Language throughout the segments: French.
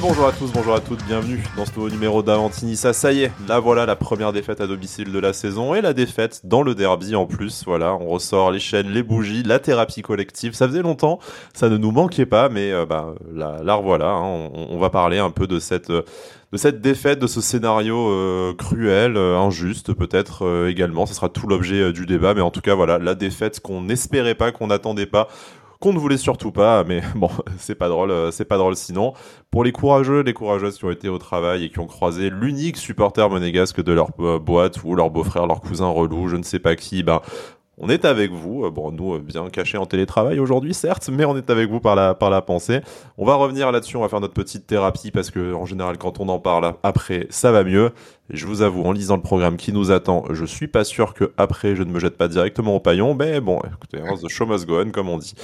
Bonjour à tous, bonjour à toutes, bienvenue dans ce nouveau numéro d'Avantinissa. Ça y est, là voilà la première défaite à domicile de la saison et la défaite dans le derby en plus. Voilà, on ressort les chaînes, les bougies, la thérapie collective. Ça faisait longtemps, ça ne nous manquait pas, mais euh, bah, là, là voilà, on, va parler un peu de cette, de cette défaite, de ce scénario euh, cruel, euh, injuste peut-être également. Ce sera tout l'objet du débat, mais en tout cas voilà, la défaite qu'on n'espérait pas, qu'on n'attendait pas qu'on ne voulait surtout pas, mais bon, c'est pas drôle, euh, c'est pas drôle sinon. Pour les courageux, les courageuses qui ont été au travail et qui ont croisé l'unique supporter monégasque de leur euh, boîte ou leur beau-frère, leur cousin relou, je ne sais pas qui, ben on est avec vous. Euh, bon, nous, bien cachés en télétravail aujourd'hui, certes, mais on est avec vous par la, par la pensée. On va revenir là-dessus, on va faire notre petite thérapie parce que, en général, quand on en parle après, ça va mieux je vous avoue, en lisant le programme qui nous attend, je suis pas sûr que après je ne me jette pas directement au paillon, mais bon, écoutez, the show must go on, comme on dit.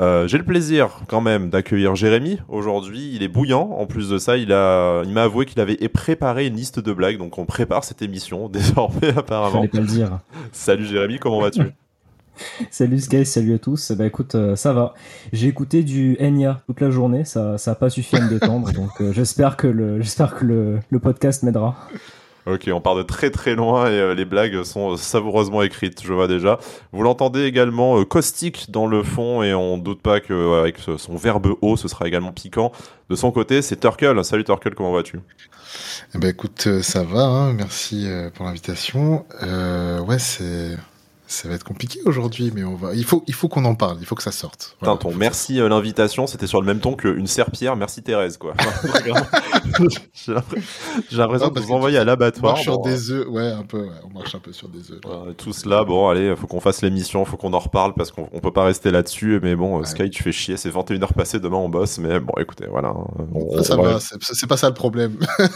Euh, j'ai le plaisir quand même d'accueillir Jérémy. Aujourd'hui, il est bouillant. En plus de ça, il a, il m'a avoué qu'il avait préparé une liste de blagues, donc on prépare cette émission désormais apparemment. Fallait pas le dire. Salut Jérémy, comment vas-tu? Salut Sky, salut à tous. Bah écoute, euh, ça va. J'ai écouté du Enya toute la journée, ça, ça a pas suffi à me détendre, donc euh, j'espère que le, j'espère que le, le podcast m'aidera. Ok, on part de très très loin et euh, les blagues sont savoureusement écrites, je vois déjà. Vous l'entendez également euh, caustique dans le fond et on doute pas qu'avec son verbe haut, ce sera également piquant. De son côté, c'est Turkle. Salut Turkle, comment vas-tu? Eh ben écoute, euh, ça va, hein. merci pour l'invitation. ouais, c'est ça va être compliqué aujourd'hui, mais on va. Il faut, il faut qu'on en parle. Il faut que ça sorte. Voilà. merci euh, l'invitation. C'était sur le même ton qu'une serpillère. Merci Thérèse, quoi. J'ai l'impression de vous envoyer à l'abattoir. On marche sur des œufs. Ouais, un peu. On marche un peu sur des œufs. tout cela, bon, allez, faut qu'on fasse l'émission. Faut qu'on en reparle parce qu'on peut pas rester là-dessus. Mais bon, Sky, tu fais chier. C'est 21 h passées. Demain, on bosse. Mais bon, écoutez, voilà. On, ça va. C'est pas ça le problème.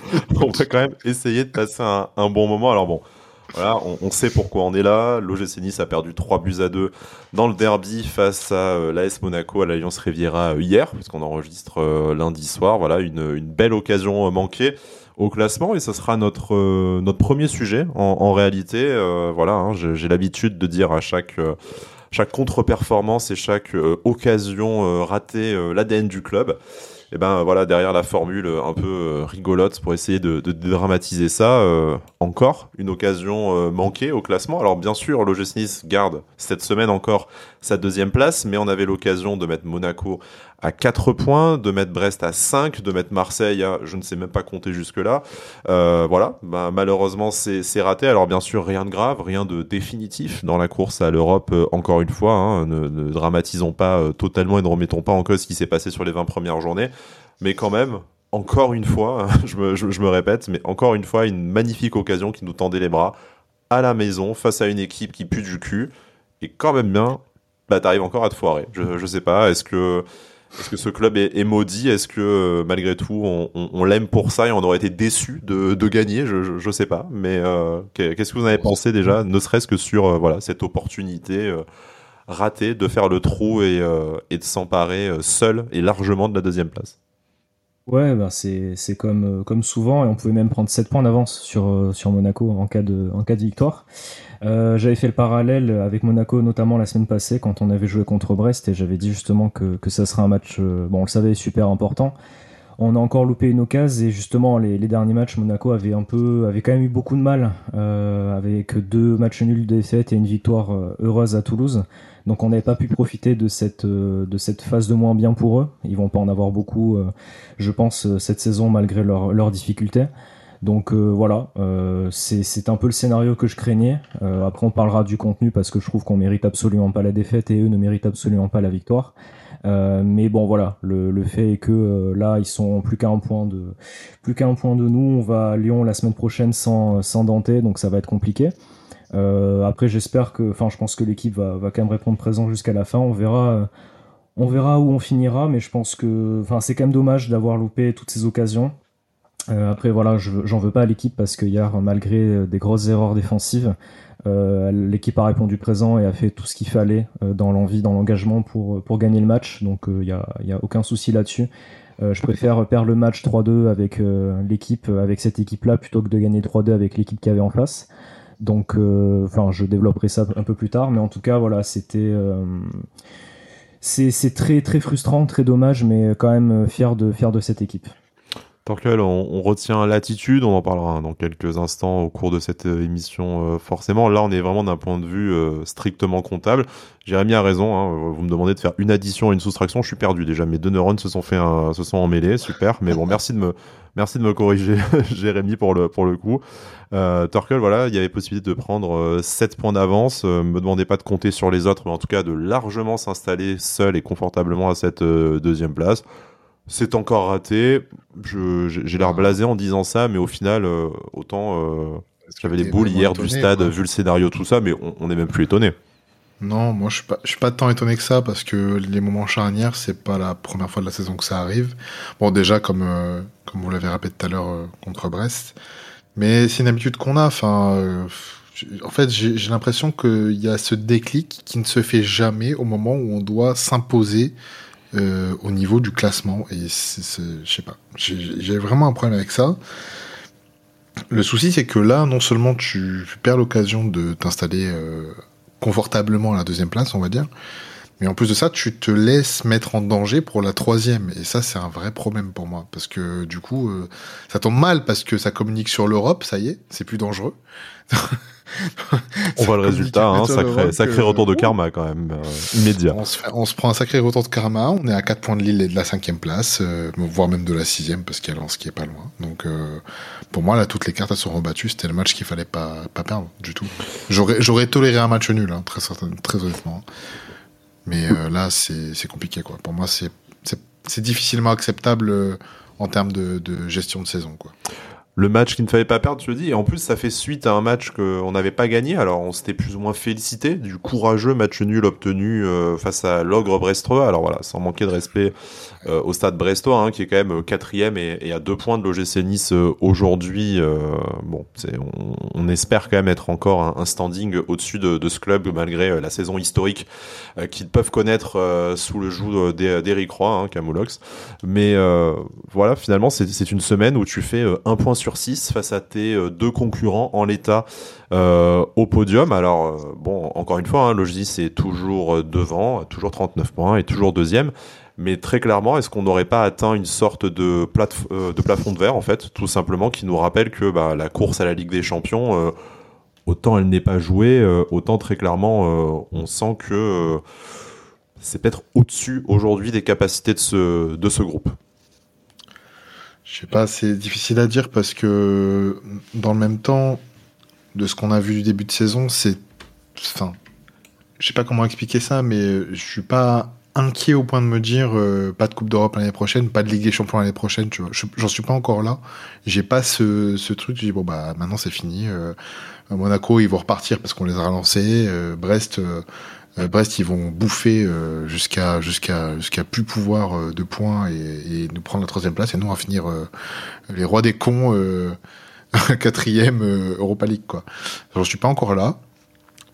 on va quand même essayer de passer un, un bon moment. Alors bon. Voilà, on, sait pourquoi on est là. L'OGC Nice a perdu 3 buts à 2 dans le derby face à euh, l'AS Monaco à l'Alliance Riviera euh, hier, puisqu'on enregistre euh, lundi soir. Voilà, une, une, belle occasion manquée au classement et ce sera notre notre premier sujet en, réalité. voilà, hein, j'ai l'habitude de dire à chaque chaque contre-performance et chaque occasion ratée l'ADN du club et ben voilà derrière la formule un peu euh, rigolote pour essayer de, de, dramatiser ça euh, encore une occasion euh, manquée au classement. Alors bien sûr l'OGC Nice garde cette semaine encore sa deuxième place mais on avait l'occasion de mettre Monaco à 4 points, de mettre Brest à 5, de mettre Marseille à, je ne sais même pas compter jusque-là. Euh, voilà, bah, malheureusement c'est raté. Alors bien sûr, rien de grave, rien de définitif dans la course à l'Europe, euh, encore une fois. Hein, ne, dramatisons pas euh, totalement et ne remettons pas en cause ce qui s'est passé sur les 20 premières journées. Mais quand même, encore une fois, je, me, je, me répète, mais encore une fois, une magnifique occasion qui nous tendait les bras à la maison face à une équipe qui pue du cul. Et quand même bien, bah t'arrives encore à te foirer. Je, je sais pas, est-ce que est-ce que ce club est, maudit? Est-ce que euh, malgré tout on, l'aime pour ça et on aurait été déçu de, gagner? Je, je, sais pas. Mais euh, qu'est-ce que vous en avez pensé déjà, ne serait-ce que sur euh, voilà cette opportunité ratée de faire le trou et, et de s'emparer seul et largement de la deuxième place? Ouais, bah c'est comme, comme souvent, et on pouvait même prendre 7 points d'avance sur, sur Monaco en cas de, en cas de victoire. Euh, j'avais fait le parallèle avec Monaco, notamment la semaine passée, quand on avait joué contre Brest, et j'avais dit justement que, que ça serait un match, euh, bon, on le savait, super important. On a encore loupé une occasion, et justement, les, les, derniers matchs, Monaco avait un peu, avait quand même eu beaucoup de mal, euh, avec deux matchs nuls de défaite et une victoire euh, heureuse à Toulouse. Donc on n'avait pas pu profiter de cette, de cette phase de moins bien pour eux. Ils vont pas en avoir beaucoup, je pense, cette saison, malgré leurs difficultés. Donc euh, voilà, euh, c'est un peu le scénario que je craignais. Euh, après, on parlera du contenu parce que je trouve qu'on mérite absolument pas la défaite et eux ne méritent absolument pas la victoire. mais bon voilà, le, fait est que là ils sont plus qu'à un point de plus qu'à un point de nous. On va à Lyon la semaine prochaine sans sans donc ça va être compliqué. après j'espère que, enfin je pense que l'équipe va, va quand même répondre présent jusqu'à la fin. On verra, on verra où on finira, mais je pense que, enfin c'est quand même dommage d'avoir loupé toutes ces occasions. Euh, après voilà, j'en veux pas à l'équipe parce que hier, malgré euh, des grosses erreurs défensives, euh, l'équipe a répondu présent et a fait tout ce qu'il fallait dans l'envie, dans l'engagement pour pour gagner le match. Donc il y a, y a aucun souci là-dessus. je préfère perdre le match 3-2 avec l'équipe, avec cette équipe-là, plutôt que de gagner 3-2 avec l'équipe qui avait en face. Donc, enfin, je développerai ça un peu plus tard, mais en tout cas, voilà, c'était c'est très très frustrant, très dommage, mais quand même fier de fier de cette équipe. Torkel, on, retient l'attitude, on en parlera dans quelques instants au cours de cette euh, émission euh, forcément. Là, on est vraiment d'un point de vue euh, strictement comptable. Jérémy a raison, hein, vous me demandez de faire une addition et une soustraction, je suis perdu déjà. Mes deux neurones se sont fait se sont emmêlés, super. Mais bon, merci de me, merci de me corriger, Jérémy, pour le, pour le coup. Euh, Torkel, voilà, il y avait possibilité de prendre 7 points d'avance. me demandez pas de compter sur les autres, mais en tout cas de largement s'installer seul et confortablement à cette deuxième place. C'est encore raté. J'ai l'air blasé en disant ça, mais au final, euh, autant euh, j'avais les boules hier du stade, vu le scénario, tout ça, mais on n'est même plus étonné. Non, moi je suis pas, je suis pas tant étonné que ça parce que les moments charnières, c'est pas la première fois de la saison que ça arrive. Bon, déjà comme euh, comme vous l'avez rappelé tout à l'heure contre Brest, mais c'est une habitude qu'on a. Enfin, en fait, j'ai l'impression qu'il y a ce déclic qui ne se fait jamais au moment où on doit s'imposer euh, au niveau du classement. Et je sais pas, j'ai vraiment un problème avec ça. Le souci, c'est que là, non seulement tu perds l'occasion de t'installer euh, confortablement à la deuxième place, on va dire, mais en plus de ça, tu te laisses mettre en danger pour la troisième. Et ça, c'est un vrai problème pour moi. Parce que du coup, euh, ça tombe mal parce que ça communique sur l'Europe, ça y est, c'est plus dangereux. on voit le résultat, hein, sacré, sacré retour de karma quand même, euh, immédiat. On se, on se, prend un sacré retour de karma, on est à 4 points de Lille et de la cinquième place, euh, voire même de la sixième parce qu'il y a Lens qui est pas loin. Donc euh, pour moi là, toutes les cartes elles sont rebattues, c'était le match qu'il fallait pas, pas perdre du tout. J'aurais toléré un match nul, hein, très, très honnêtement. Mais là c'est compliqué quoi. Pour moi c'est difficilement acceptable en termes de, de gestion de saison quoi le match qu'il ne fallait pas perdre, je le dis. Et en plus, ça fait suite à un match qu'on n'avait pas gagné. Alors, on s'était plus ou moins félicité du courageux match nul obtenu euh, face à l'ogre brestois. Alors voilà, sans manquer de respect euh, au stade brestois, hein, qui est quand même euh, quatrième et, à deux points de l'OGC Nice aujourd'hui. bon, on, espère quand même être encore un, standing au-dessus de, ce club malgré la saison historique qu'ils peuvent connaître sous le joug d'Eric Roy, hein. Mais voilà, finalement, c'est une semaine où tu fais un point sur 6 face à tes euh, deux concurrents en l'état euh, au podium. Alors, euh, bon, encore une fois, hein, Logis est toujours devant, toujours 39 points et toujours deuxième. Mais très clairement, est-ce qu'on n'aurait pas atteint une sorte de, de plafond de verre, en fait, tout simplement, qui nous rappelle que bah, la course à la Ligue des Champions, autant elle n'est pas jouée, autant très clairement, on sent que c'est peut-être au-dessus aujourd'hui des capacités de ce groupe. Je sais pas, c'est difficile à dire parce que dans le même temps, de ce qu'on a vu du début de saison, c'est, enfin, je sais pas comment expliquer ça, mais je suis pas inquiet au point de me dire euh, pas de Coupe d'Europe l'année prochaine, pas de Ligue des Champions l'année prochaine. Tu vois, j'en suis pas encore là. J'ai pas ce, ce truc. Je dis bon bah maintenant c'est fini. Euh, Monaco ils vont repartir parce qu'on les a relancés. Euh, Brest Brest, ils vont bouffer euh, jusqu'à jusqu'à jusqu'à plus pouvoir euh, de points et, nous prendre la troisième place. Et nous, on va finir les rois des cons, quatrième Europa League. Quoi. Je suis pas encore là,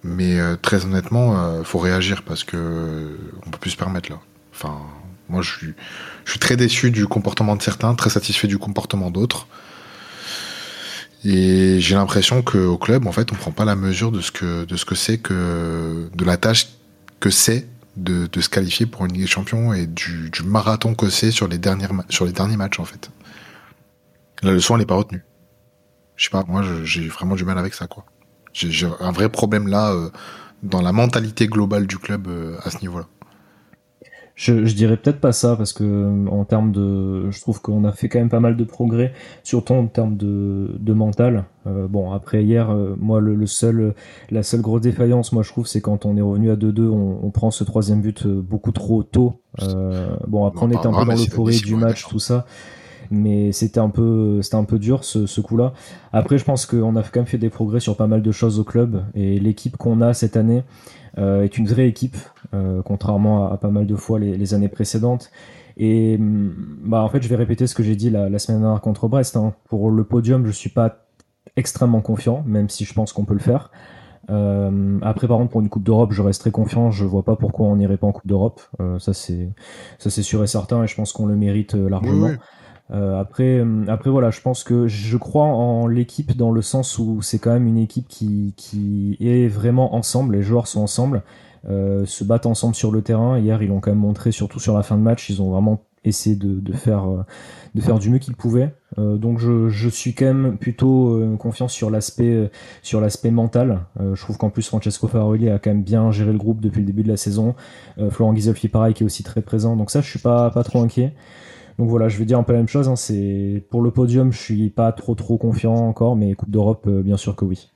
mais très honnêtement, faut réagir parce que on peut plus se permettre là. Enfin, moi, je suis je suis très déçu du comportement de certains, très satisfait du comportement d'autres. Et j'ai l'impression qu'au club, en fait, on prend pas la mesure de ce que de ce que c'est que de la tâche que c'est de, de, se qualifier pour une Ligue des Champions et du, du marathon que c'est sur les dernières sur les derniers matchs en fait. La leçon elle n'est pas retenue. Je sais pas, moi j'ai vraiment du mal avec ça quoi. J'ai un vrai problème là euh, dans la mentalité globale du club euh, à ce niveau-là. Je, je dirais peut-être pas ça parce que en termes de, je trouve qu'on a fait quand même pas mal de progrès, surtout en termes de, de mental. Euh, bon après hier, euh, moi le, le, seul, la seule grosse défaillance, moi je trouve, c'est quand on est revenu à 2-2, on, on, prend ce troisième but euh, beaucoup trop tôt. bon après on était un peu dans l'euphorie du match, tout ça mais c'était un peu c'était un peu dur ce, ce coup-là. Après, je pense qu'on a quand même fait des progrès sur pas mal de choses au club et l'équipe qu'on a cette année, euh, est une vraie équipe, euh, contrairement à, pas mal de fois les, les, années précédentes. Et mm, bah, en fait, je vais répéter ce que j'ai dit la, la, semaine dernière contre Brest. Hein. Pour le podium, je suis pas extrêmement confiant, même si je pense qu'on peut le faire. Euh, après, par contre, pour une Coupe d'Europe, je reste très confiant. Je vois pas pourquoi on n'irait pas en Coupe d'Europe. Euh, ça, c'est ça, c'est sûr et certain, et je pense qu'on le mérite euh, largement. Euh, après, après voilà, je pense que je crois en l'équipe dans le sens où c'est quand même une équipe qui, qui est vraiment ensemble, les joueurs sont ensemble, euh, se battent ensemble sur le terrain. Hier, ils l'ont quand même montré, surtout sur la fin de match, ils ont vraiment essayé de, de faire, euh, de faire du mieux qu'ils pouvaient. Euh, donc je, je, suis quand même plutôt euh, confiant sur l'aspect sur l'aspect mental. je trouve qu'en plus Francesco Farolli a quand même bien géré le groupe depuis le début de la saison. Florent Ghisolfi pareil qui est aussi très présent. Donc ça, je suis pas pas trop inquiet. Donc voilà, je vais dire un peu la même chose. Hein, c'est pour le podium, je suis pas trop trop confiant encore, mais Coupe d'Europe, euh, bien sûr que oui.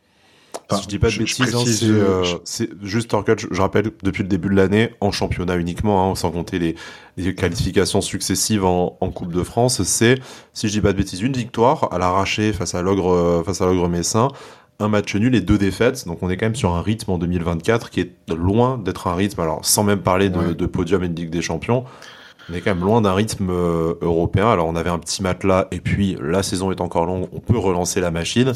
si je dis pas de bêtises, hein, euh, c'est juste je, je, rappelle depuis le début de l'année en championnat uniquement, hein, sans compter les, les, qualifications successives en, en Coupe de France, c'est si je dis pas de bêtises une victoire à l'arraché face à l'ogre euh, face à l'ogre messin, un match nul et deux défaites. Donc on est quand même sur un rythme en 2024 qui est loin d'être un rythme. Alors sans même parler de, de podium et de Ligue des Champions, on est quand même loin d'un rythme euh, européen. Alors on avait un petit matelas et puis la saison est encore longue, on peut relancer la machine.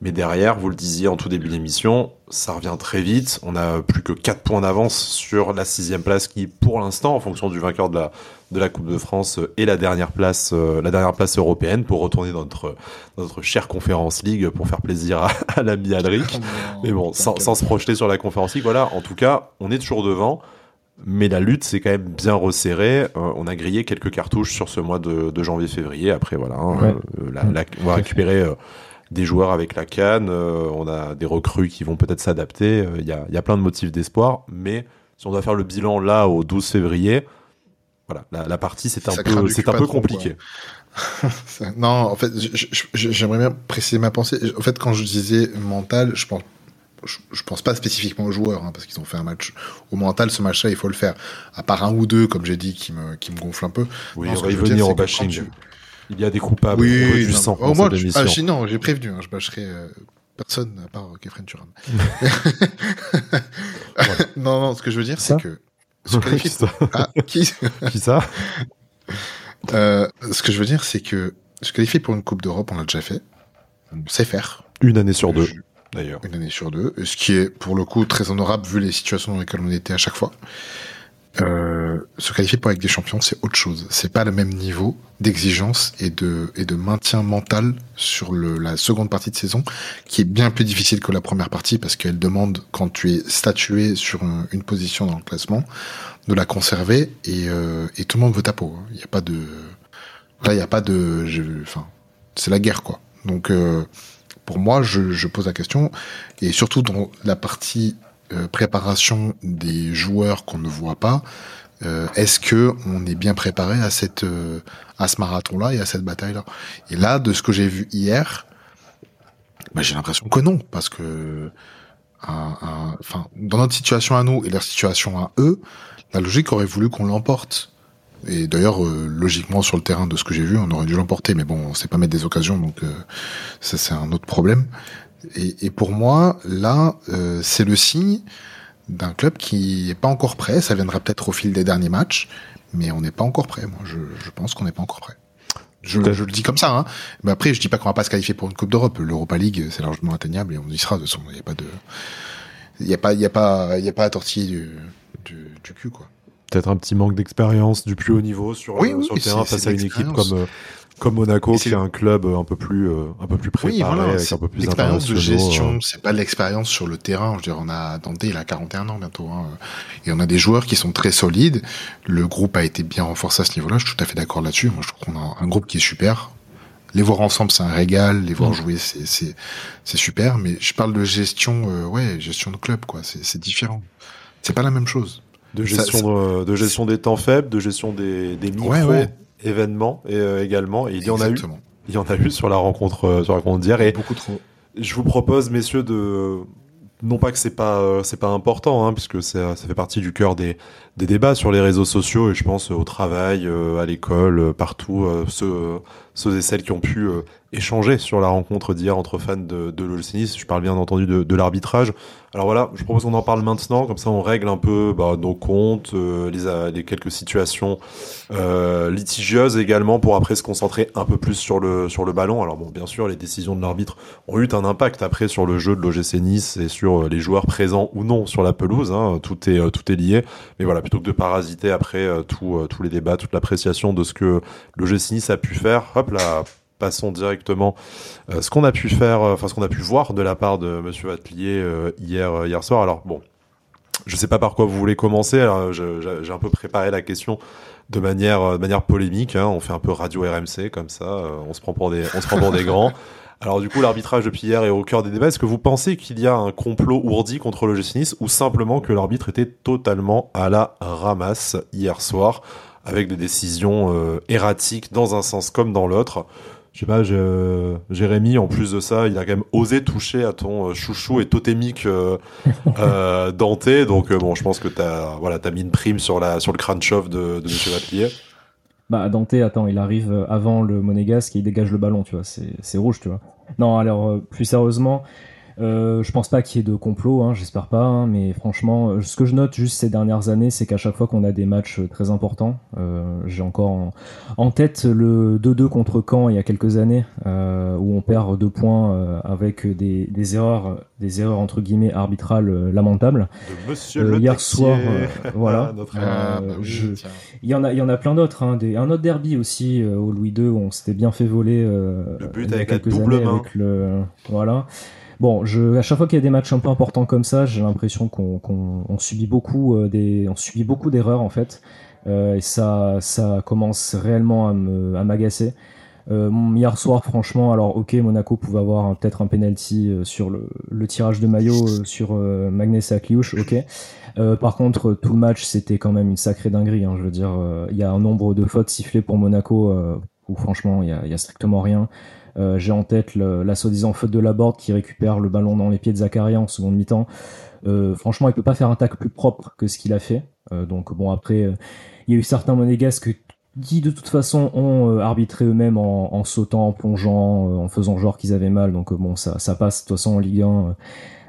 Mais derrière, vous le disiez en tout début d'émission, ça revient très vite. On a plus que 4 points d'avance sur la sixième place qui, pour l'instant, en fonction du vainqueur de la, de la Coupe de France, est la dernière place, euh, la dernière place européenne pour retourner dans notre, notre chère Conférence League pour faire plaisir à, à l'ami Alric. Mais bon, sans, sans se projeter sur la Conférence League, voilà. En tout cas, on est toujours devant mais la lutte s'est quand même bien resserrée. Euh, on a grillé quelques cartouches sur ce mois de, janvier-février. Après, voilà, hein, euh, on va récupérer euh, des joueurs avec la canne. on a des recrues qui vont peut-être s'adapter. Il y a, y, a, plein de motifs d'espoir. Mais si on doit faire le bilan là au 12 février, voilà, la, partie c'est un peu, c'est un peu compliqué. non, en fait, j'aimerais bien préciser ma pensée. En fait, quand je disais mental, je pense je, pense pas spécifiquement aux joueurs, hein, parce qu'ils ont fait un match au mental. Ce match-là, il faut le faire. À part un ou deux, comme j'ai dit, qui me, qui me gonfle un peu. Oui, on va y venir au bashing. Il y a des coupables. Oui, du sang. Oh, moi, ah, non, j'ai prévenu. Hein, je bâcherai euh, personne à part Kefren Turan. non, non, ce que je veux dire, c'est que. Ce qui ça ah, qui... qui ça euh, Ce que je veux dire, c'est que se qualifier pour une Coupe d'Europe, on l'a déjà fait. On sait faire. Une année sur deux d'ailleurs. Une année sur deux, ce qui est pour le coup très honorable vu les situations dans lesquelles on était à chaque fois. Euh, se qualifier pour avec des champions, c'est autre chose. C'est pas le même niveau d'exigence et de et de maintien mental sur le, la seconde partie de saison, qui est bien plus difficile que la première partie parce qu'elle demande quand tu es statué sur une position dans le classement de la conserver et, euh, et tout le monde veut ta peau. Hein. Il n'y a pas de là, il n'y a pas de, enfin, c'est la guerre quoi. Donc euh, pour moi, je, je, pose la question, et surtout dans la partie euh, préparation des joueurs qu'on ne voit pas, euh, est-ce que on est bien préparé à cette euh, à ce marathon-là et à cette bataille-là? Et là, de ce que j'ai vu hier, bah, j'ai l'impression que non, parce que enfin, dans notre situation à nous et leur situation à eux, la logique aurait voulu qu'on l'emporte. Et d'ailleurs, euh, logiquement, sur le terrain de ce que j'ai vu, on aurait dû l'emporter, mais bon, on sait pas mettre des occasions, donc euh, ça c'est un autre problème. Et, et pour moi, là, euh, c'est le signe d'un club qui est pas encore prêt. Ça viendra peut-être au fil des derniers matchs, mais on n'est pas encore prêt. Moi, je, je pense qu'on n'est pas encore prêt. Je, je, le dis comme ça. Hein. Mais après, je dis pas qu'on va pas se qualifier pour une Coupe d'Europe. L'Europa League, c'est largement atteignable et on y sera. De toute façon, il n'y a pas de, il y a pas, il y a pas, il y a pas à tortiller du, du, du cul, quoi peut-être un petit manque d'expérience du plus haut niveau sur, euh, sur le terrain face à une équipe comme euh, comme Monaco qui est un club euh, un peu plus un peu plus préparé avec un peu plus d'expérience de gestion c'est pas l'expérience sur le terrain. Je veux dire on a Dante il a 41 ans bientôt hein, et on a des joueurs qui sont très solides. Le groupe a été bien renforcé à ce niveau-là je suis tout à fait d'accord là-dessus. Moi je trouve qu'on a un groupe qui est super. Les voir ensemble c'est un régal. Les voir mm. jouer c'est c'est c'est super. Mais je parle de gestion ouais gestion de club quoi. C'est c'est différent. C'est pas la même chose de gestion, de, gestion des temps faibles, de gestion des, des micro événements et, euh, également. Et il y en a eu. Il y en a eu sur la rencontre, euh, sur la rencontre d'hier. Et beaucoup trop. Je vous propose, messieurs, de non pas que c'est pas euh, c'est pas important, hein, puisque ça, ça fait partie du cœur des, des débats sur les réseaux sociaux et je pense au travail, à l'école, partout, se ceux et celles qui ont pu échanger sur la rencontre d'hier entre fans de, de l'OGC Je parle bien entendu de, l'arbitrage. Alors voilà, je propose qu'on en parle maintenant, comme ça on règle un peu bah, nos comptes, euh, les, les, quelques situations euh, litigieuses également, pour après se concentrer un peu plus sur le sur le ballon. Alors bon, bien sûr, les décisions de l'arbitre ont eu un impact après sur le jeu de l'OGC Nice et sur euh, les joueurs présents ou non sur la pelouse. Hein, tout est tout est lié. Mais voilà, plutôt que de parasiter après tout, tous les débats, toute l'appréciation de ce que l'OGC Nice a pu faire, hop là passons directement euh, ce qu'on a pu faire, euh, enfin ce qu'on a pu voir de la part de Monsieur Atelier euh, hier hier soir. Alors bon, je sais pas par quoi vous voulez commencer. J'ai un peu préparé la question de manière de manière polémique. Hein. On fait un peu radio RMC comme ça. on se prend pour des on se prend pour des grands. Alors du coup, l'arbitrage depuis hier est au cœur des débats. Est-ce que vous pensez qu'il y a un complot ourdi contre le Nice ou simplement que l'arbitre était totalement à la ramasse hier soir avec des décisions erratiques dans un sens comme dans l'autre? Je sais pas, Jérémy, en plus de ça, il a quand même osé toucher à ton euh, chouchou et totémique euh, euh Dante. Donc euh, bon, je pense que t'as voilà, as mis une prime sur la sur le crâne chauve de, de Monsieur Vatelier. Bah Dante, attends, il arrive avant le monégasque et il dégage le ballon, tu vois. C'est rouge, tu vois. Non, alors plus sérieusement, euh, je pense pas qu'il y ait de complot, hein, j'espère pas, hein, mais franchement, euh, ce que je note juste ces dernières années, c'est qu'à chaque fois qu'on a des matchs euh, très importants, euh, j'ai encore en, tête le 2-2 contre Caen il y a quelques années, euh, où on perd deux points euh, avec des, des, erreurs, des erreurs entre guillemets arbitrales lamentables. De Monsieur le hier soir, voilà. Ah, bah il y en a, il y en a plein d'autres. Hein, des... un autre derby aussi au Louis II où on s'était bien fait voler. le but avec la double main. Avec le... Voilà. Bon, à chaque fois qu'il y a des matchs un peu importants comme ça, j'ai l'impression qu'on on subit beaucoup euh, subit beaucoup d'erreurs en fait, euh, et ça, commence réellement à m'agacer. Euh, hier soir, franchement, alors ok, Monaco pouvait avoir peut-être un penalty sur le, tirage de maillot euh, sur Magnès Akliouche, ok. par contre, tout le match, c'était quand même une sacrée dinguerie. Hein, je veux dire, il y a un nombre de fautes sifflées pour Monaco où franchement, il y a, strictement rien. Euh, j'ai en tête la soi-disant faute de la board qui récupère le ballon dans les pieds de Zakaria en seconde mi-temps. Euh, franchement, il peut pas faire un tacle plus propre que ce qu'il a fait. Euh, donc bon, après, il y a eu certains monégasques qui de toute façon ont arbitré eux-mêmes en, sautant, en plongeant, en faisant genre qu'ils avaient mal. Donc bon, ça, ça passe de toute façon en Ligue 1.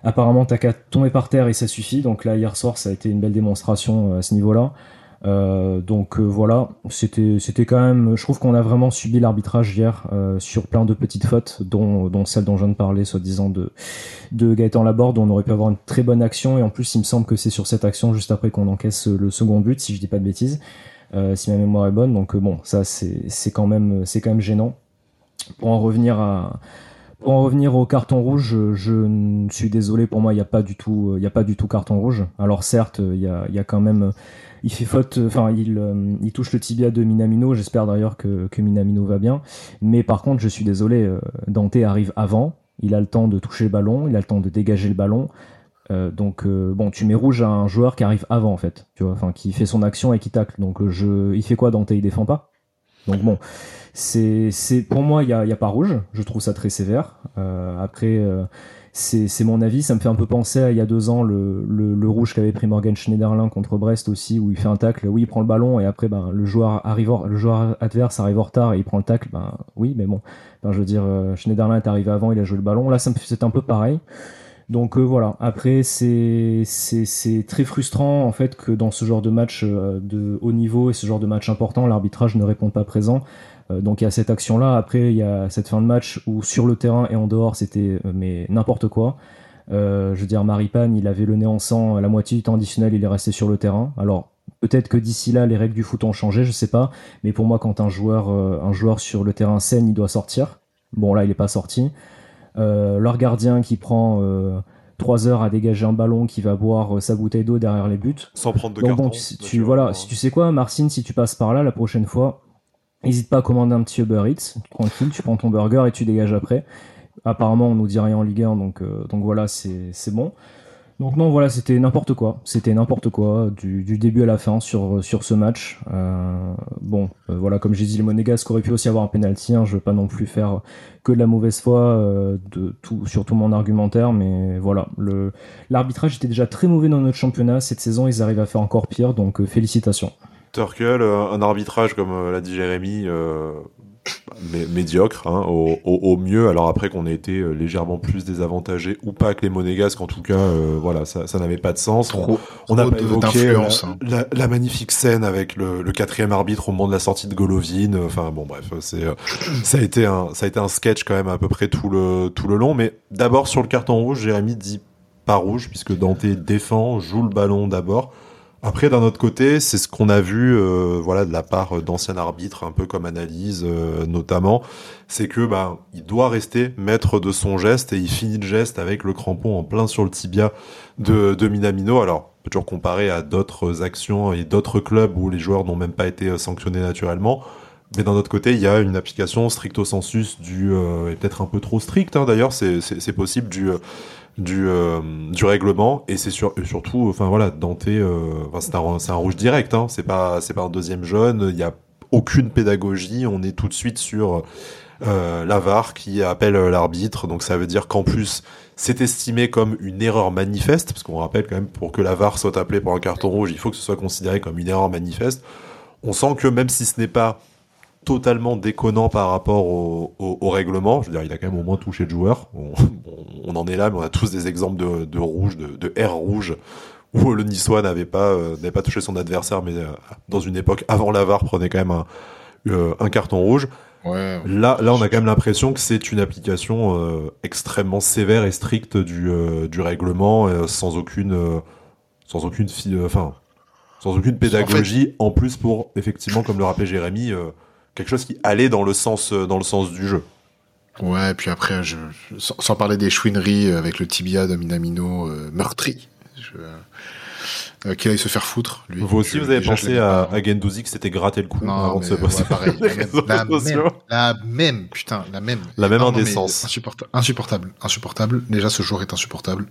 apparemment, t'as qu'à tomber par terre et ça suffit. Donc là, hier soir, ça a été une belle démonstration à ce niveau-là. Euh, donc euh, voilà, c'était c'était quand même. Je trouve qu'on a vraiment subi l'arbitrage hier euh, sur plein de petites fautes, dont, celle dont je viens de parler, soi-disant de Gaëtan Laborde. On aurait pu avoir une très bonne action et en plus, il me semble que c'est sur cette action juste après qu'on encaisse le second but, si je dis pas de bêtises, si ma mémoire est bonne. Donc bon, ça c'est c'est quand même c'est quand même gênant. Pour en revenir à pour en revenir au carton rouge, je, suis désolé. Pour moi, il n'y a pas du tout, il y a pas du tout carton rouge. Alors certes, il y a, il y a quand même il fait faute, enfin il, euh, il touche le tibia de Minamino. J'espère d'ailleurs que, que Minamino va bien. Mais par contre, je suis désolé, euh, Dante arrive avant. Il a le temps de toucher le ballon, il a le temps de dégager le ballon. Euh, donc bon, tu mets rouge à un joueur qui arrive avant en fait, tu vois, enfin qui fait son action et qui tacle. Donc je, il fait quoi Dante? Il défend pas? Donc bon, c'est pour moi il y a, y a pas rouge. Je trouve ça très sévère. après c'est mon avis. Ça me fait un peu penser à il y a deux ans le, le, rouge qu'avait pris Morgan Schneiderlin contre Brest aussi, où il fait un tacle. Oui, il prend le ballon et après, ben, le joueur arrive, le joueur adverse arrive en retard et il prend le tacle. Ben oui, mais bon, ben, je veux dire, euh, Schneiderlin est arrivé avant, il a joué le ballon. Là, c'est un peu pareil. Donc euh, voilà. Après, c'est c'est très frustrant en fait que dans ce genre de match euh, de haut niveau et ce genre de match important, l'arbitrage ne répond pas présent. Euh, donc il y a cette action-là. Après, il y a cette fin de match où sur le terrain et en dehors, c'était euh, mais n'importe quoi. Euh, je veux dire, Maripane, il avait le nez en sang à la moitié du temps additionnel, il est resté sur le terrain. Alors peut-être que d'ici là, les règles du foot ont changé, je sais pas. Mais pour moi, quand un joueur, un joueur sur le terrain saigne, il doit sortir. Bon là, il est pas sorti. leur gardien qui prend trois heures à dégager un ballon, qui va boire sa bouteille d'eau derrière les buts. Sans prendre de Donc, Bon, tu, voilà, si tu sais quoi, Marcine, si tu passes par là la prochaine fois, N'hésite pas à commander un petit Uber Eats, tranquille, tu prends ton burger et tu dégages après. Apparemment, on nous dit rien en Ligue 1, donc, euh, donc voilà, c'est bon. Donc non, voilà, c'était n'importe quoi. C'était n'importe quoi, du, début à la fin sur, ce match. Euh, bon, euh, voilà, comme j'ai dit, les Monégasques auraient pu aussi avoir un penalty. Hein, je veux pas non plus faire que de la mauvaise foi de tout, sur tout mon argumentaire, mais voilà, l'arbitrage était déjà très mauvais dans notre championnat. Cette saison, ils arrivent à faire encore pire, donc félicitations. Turkel, euh, un arbitrage, comme euh, l'a dit Jérémy, euh, médiocre hein, au, mieux. Alors après qu'on ait été légèrement plus désavantagé ou pas que les Monégasques, en tout cas, euh, voilà, ça, n'avait pas de sens. on pas évoqué hein. la, magnifique scène avec le, quatrième arbitre au moment de la sortie de Golovin. Enfin bon, bref, c'est ça a été un ça a été un sketch quand même à peu près tout le tout le long. Mais d'abord sur le carton rouge, Jérémy dit pas rouge puisque Dante défend, joue le ballon d'abord. Après, d'un autre côté, c'est ce qu'on a vu, euh, voilà, de la part d'anciens arbitres, un peu comme analyse, euh, notamment, c'est que, bah, il doit rester maître de son geste et il finit le geste avec le crampon en plein sur le tibia de, de Minamino. Alors, peut toujours comparer à d'autres actions et d'autres clubs où les joueurs n'ont même pas été sanctionnés naturellement. Mais d'un autre côté, il y a une application stricto sensus du, euh, et peut-être un peu trop stricte, hein, d'ailleurs, c'est possible, du, du, euh, du règlement et c'est sur, surtout enfin voilà Dante euh, c'est un, rouge direct hein, c'est pas c'est pas un deuxième jaune il y a aucune pédagogie on est tout de suite sur euh, l'avare qui appelle l'arbitre. Donc ça veut dire qu'en plus c'est estimé comme une erreur manifeste parce qu'on rappelle quand même pour que l'avare soit appelé pour un carton rouge il faut que ce soit considéré comme une erreur manifeste. On sent que même si ce n'est pas totalement déconnant par rapport au, règlement. Je veux dire, il a quand même au moins touché le joueur. On, en est là, mais on a tous des exemples de, rouge, de, de R rouge, où le Niçois n'avait pas, euh, n'avait pas touché son adversaire, mais euh, dans une époque avant l'avare prenait quand même un, euh, un carton rouge. Ouais, là, là, on a quand même l'impression que c'est une application extrêmement sévère et stricte du, du règlement, sans aucune, sans aucune, enfin, sans aucune pédagogie. En, plus, pour effectivement, comme le rappelait Jérémy, quelque chose qui allait dans le sens, euh, dans le sens du jeu. Ouais, et puis après, je, sans, parler des chouineries avec le tibia de Minamino euh, meurtri, je, euh, qu'il aille se faire foutre. Lui. Vous aussi, vous avez pensé à, à Gendouzi que c'était gratter le coup non, avant de se passer pareil, la, même, la, même, putain, la même. La même indécence. Insupportable, insupportable, insupportable. Déjà, ce joueur est insupportable.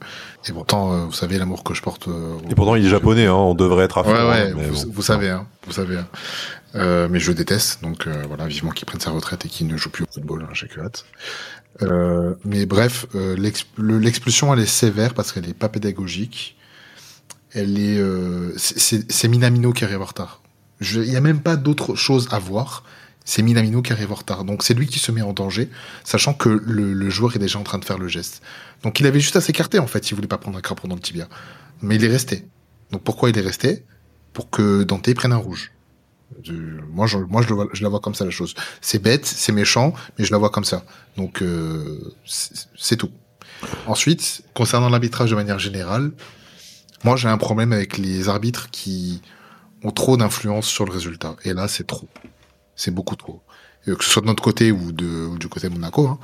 Et pourtant, euh, vous savez l'amour que je porte. Euh, et pourtant, il est japonais, hein, on devrait être à fond. Ouais, ouais, hein, vous, savez, hein, vous savez. Hein. Euh, mais je déteste, donc euh, voilà, vivement qu'il prenne sa retraite et qu'il ne joue plus au football, hein, j'ai que hâte. Euh, mais bref, l'expulsion elle est sévère parce qu'elle est pas pédagogique elle est, euh, c'est Minamino qui arrive en retard. Il n'y a même pas d'autre chose à voir. C'est Minamino qui arrive en retard. Donc c'est lui qui se met en danger, sachant que le, joueur est déjà en train de faire le geste. Donc il avait juste à s'écarter en fait, s'il voulait pas prendre un crampon dans le tibia. Mais il est resté. Donc pourquoi il est resté? Pour que Dante prenne un rouge. Moi, je, la vois comme ça la chose. C'est bête, c'est méchant, mais je la vois comme ça. Donc euh, c'est tout. Ensuite, concernant l'arbitrage de manière générale, moi, j'ai un problème avec les arbitres qui ont trop d'influence sur le résultat. Et là, c'est trop. C'est beaucoup trop. que ce soit de notre côté ou, du côté de Monaco, hein,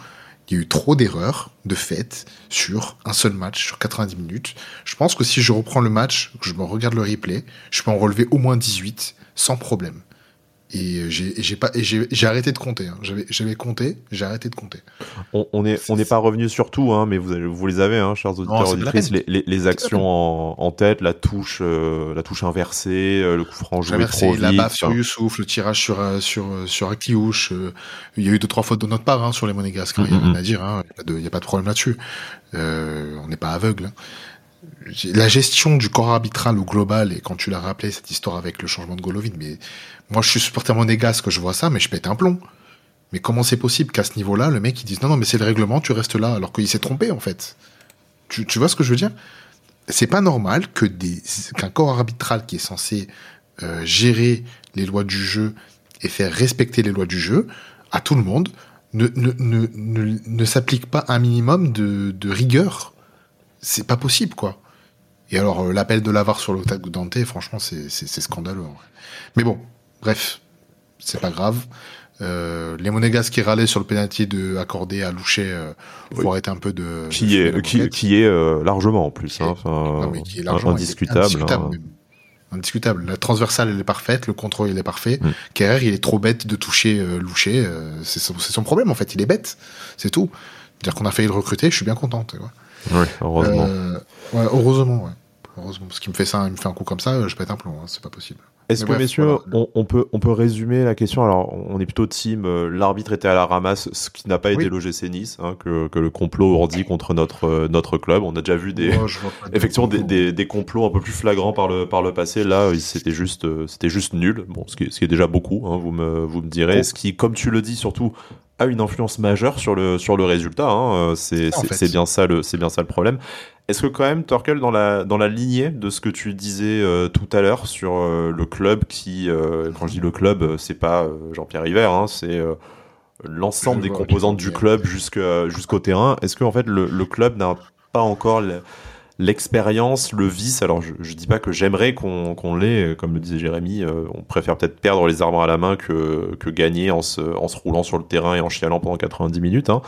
il y a eu trop d'erreurs, de fait, sur un seul match, sur 90 minutes. Je pense que si je reprends le match, que je me regarde le replay, je peux en relever au moins 18 sans problème. Et j'ai pas j'ai arrêté de compter. Hein. J'avais compté, j'ai arrêté de compter. On, on est on n'est pas revenu sur tout, hein, mais vous vous les avez, hein, chers auditeurs auditrices, les, les, les, actions en, en, tête, la touche euh, la touche inversée, euh, le coup franc joué trop vite. La baffe sur Youssouf, le tirage sur euh, sur sur Akliouche. il y a eu deux trois fautes de notre part hein, sur les monégasques. Il y a rien à dire. Hein. Il n'y a, pas de problème là-dessus. on n'est pas aveugle. Hein la gestion du corps arbitral au global, et quand tu l'as rappelé, cette histoire avec le changement de Golovin, mais moi je suis supporter monégasque que je vois ça, mais je pète un plomb. Mais comment c'est possible qu'à ce niveau-là, le mec il dise non, non, mais c'est le règlement, tu restes là, alors qu'il s'est trompé en fait. Tu, tu vois ce que je veux dire? C'est pas normal que des qu'un corps arbitral qui est censé euh, gérer les lois du jeu et faire respecter les lois du jeu à tout le monde ne, ne, ne, ne, ne s'applique pas un minimum de, de rigueur. C'est pas possible, quoi. Et alors, euh, l'appel de l'avare sur le tag de Dante, franchement, c'est scandaleux. Mais bon, bref, c'est pas grave. Euh, les Monégas qui râlaient sur le pénalty de accordé à Loucher euh, faut arrêter un peu de qui est qui, qui, est euh, largement en plus hein, enfin, qui est largement indiscutable indiscutable, hein. indiscutable, la transversale elle est parfaite le contrôle il est parfait mm. Kerrer il est trop bête de toucher Loucher c'est son, son, problème en fait il est bête c'est tout dire qu'on a failli le recruter je suis bien content tu vois. oui heureusement ouais, heureusement ouais heureusement. Parce qu'il me fait ça, il me fait un coup comme ça, je pète un plomb, hein, c'est pas possible. Est-ce que, messieurs, on, peut, on peut résumer la question? Alors, on est plutôt team, euh, l'arbitre était à la ramasse, ce qui n'a pas été l'OGC Nice, hein, que, que, le complot ourdi contre notre, euh, notre club. On a déjà vu des, effectivement, des, des, complots un peu plus flagrants par le, par le passé. Là, c'était juste, euh, c'était juste nul. Bon, ce qui, ce qui est déjà beaucoup, hein, vous, me, vous me direz. Ce qui, comme tu le dis, surtout, a une influence majeure sur le, sur le résultat. Hein. C'est bien, ça le, bien ça le problème. Est-ce que quand même, Torkel, dans la, dans la lignée de ce que tu disais euh, tout à l'heure sur euh, le club qui, euh, quand je dis le club, c'est pas Jean-Pierre River, hein, c'est l'ensemble des composantes du club jusqu'au terrain. Est-ce que en fait le, le club n'a pas encore l'expérience, le vice? Alors je, je dis pas que j'aimerais qu'on l'ait, comme le disait Jérémy, on préfère peut-être perdre les arbres à la main que, que gagner en se, en se roulant sur le terrain et en chialant pendant 90 minutes. Hein.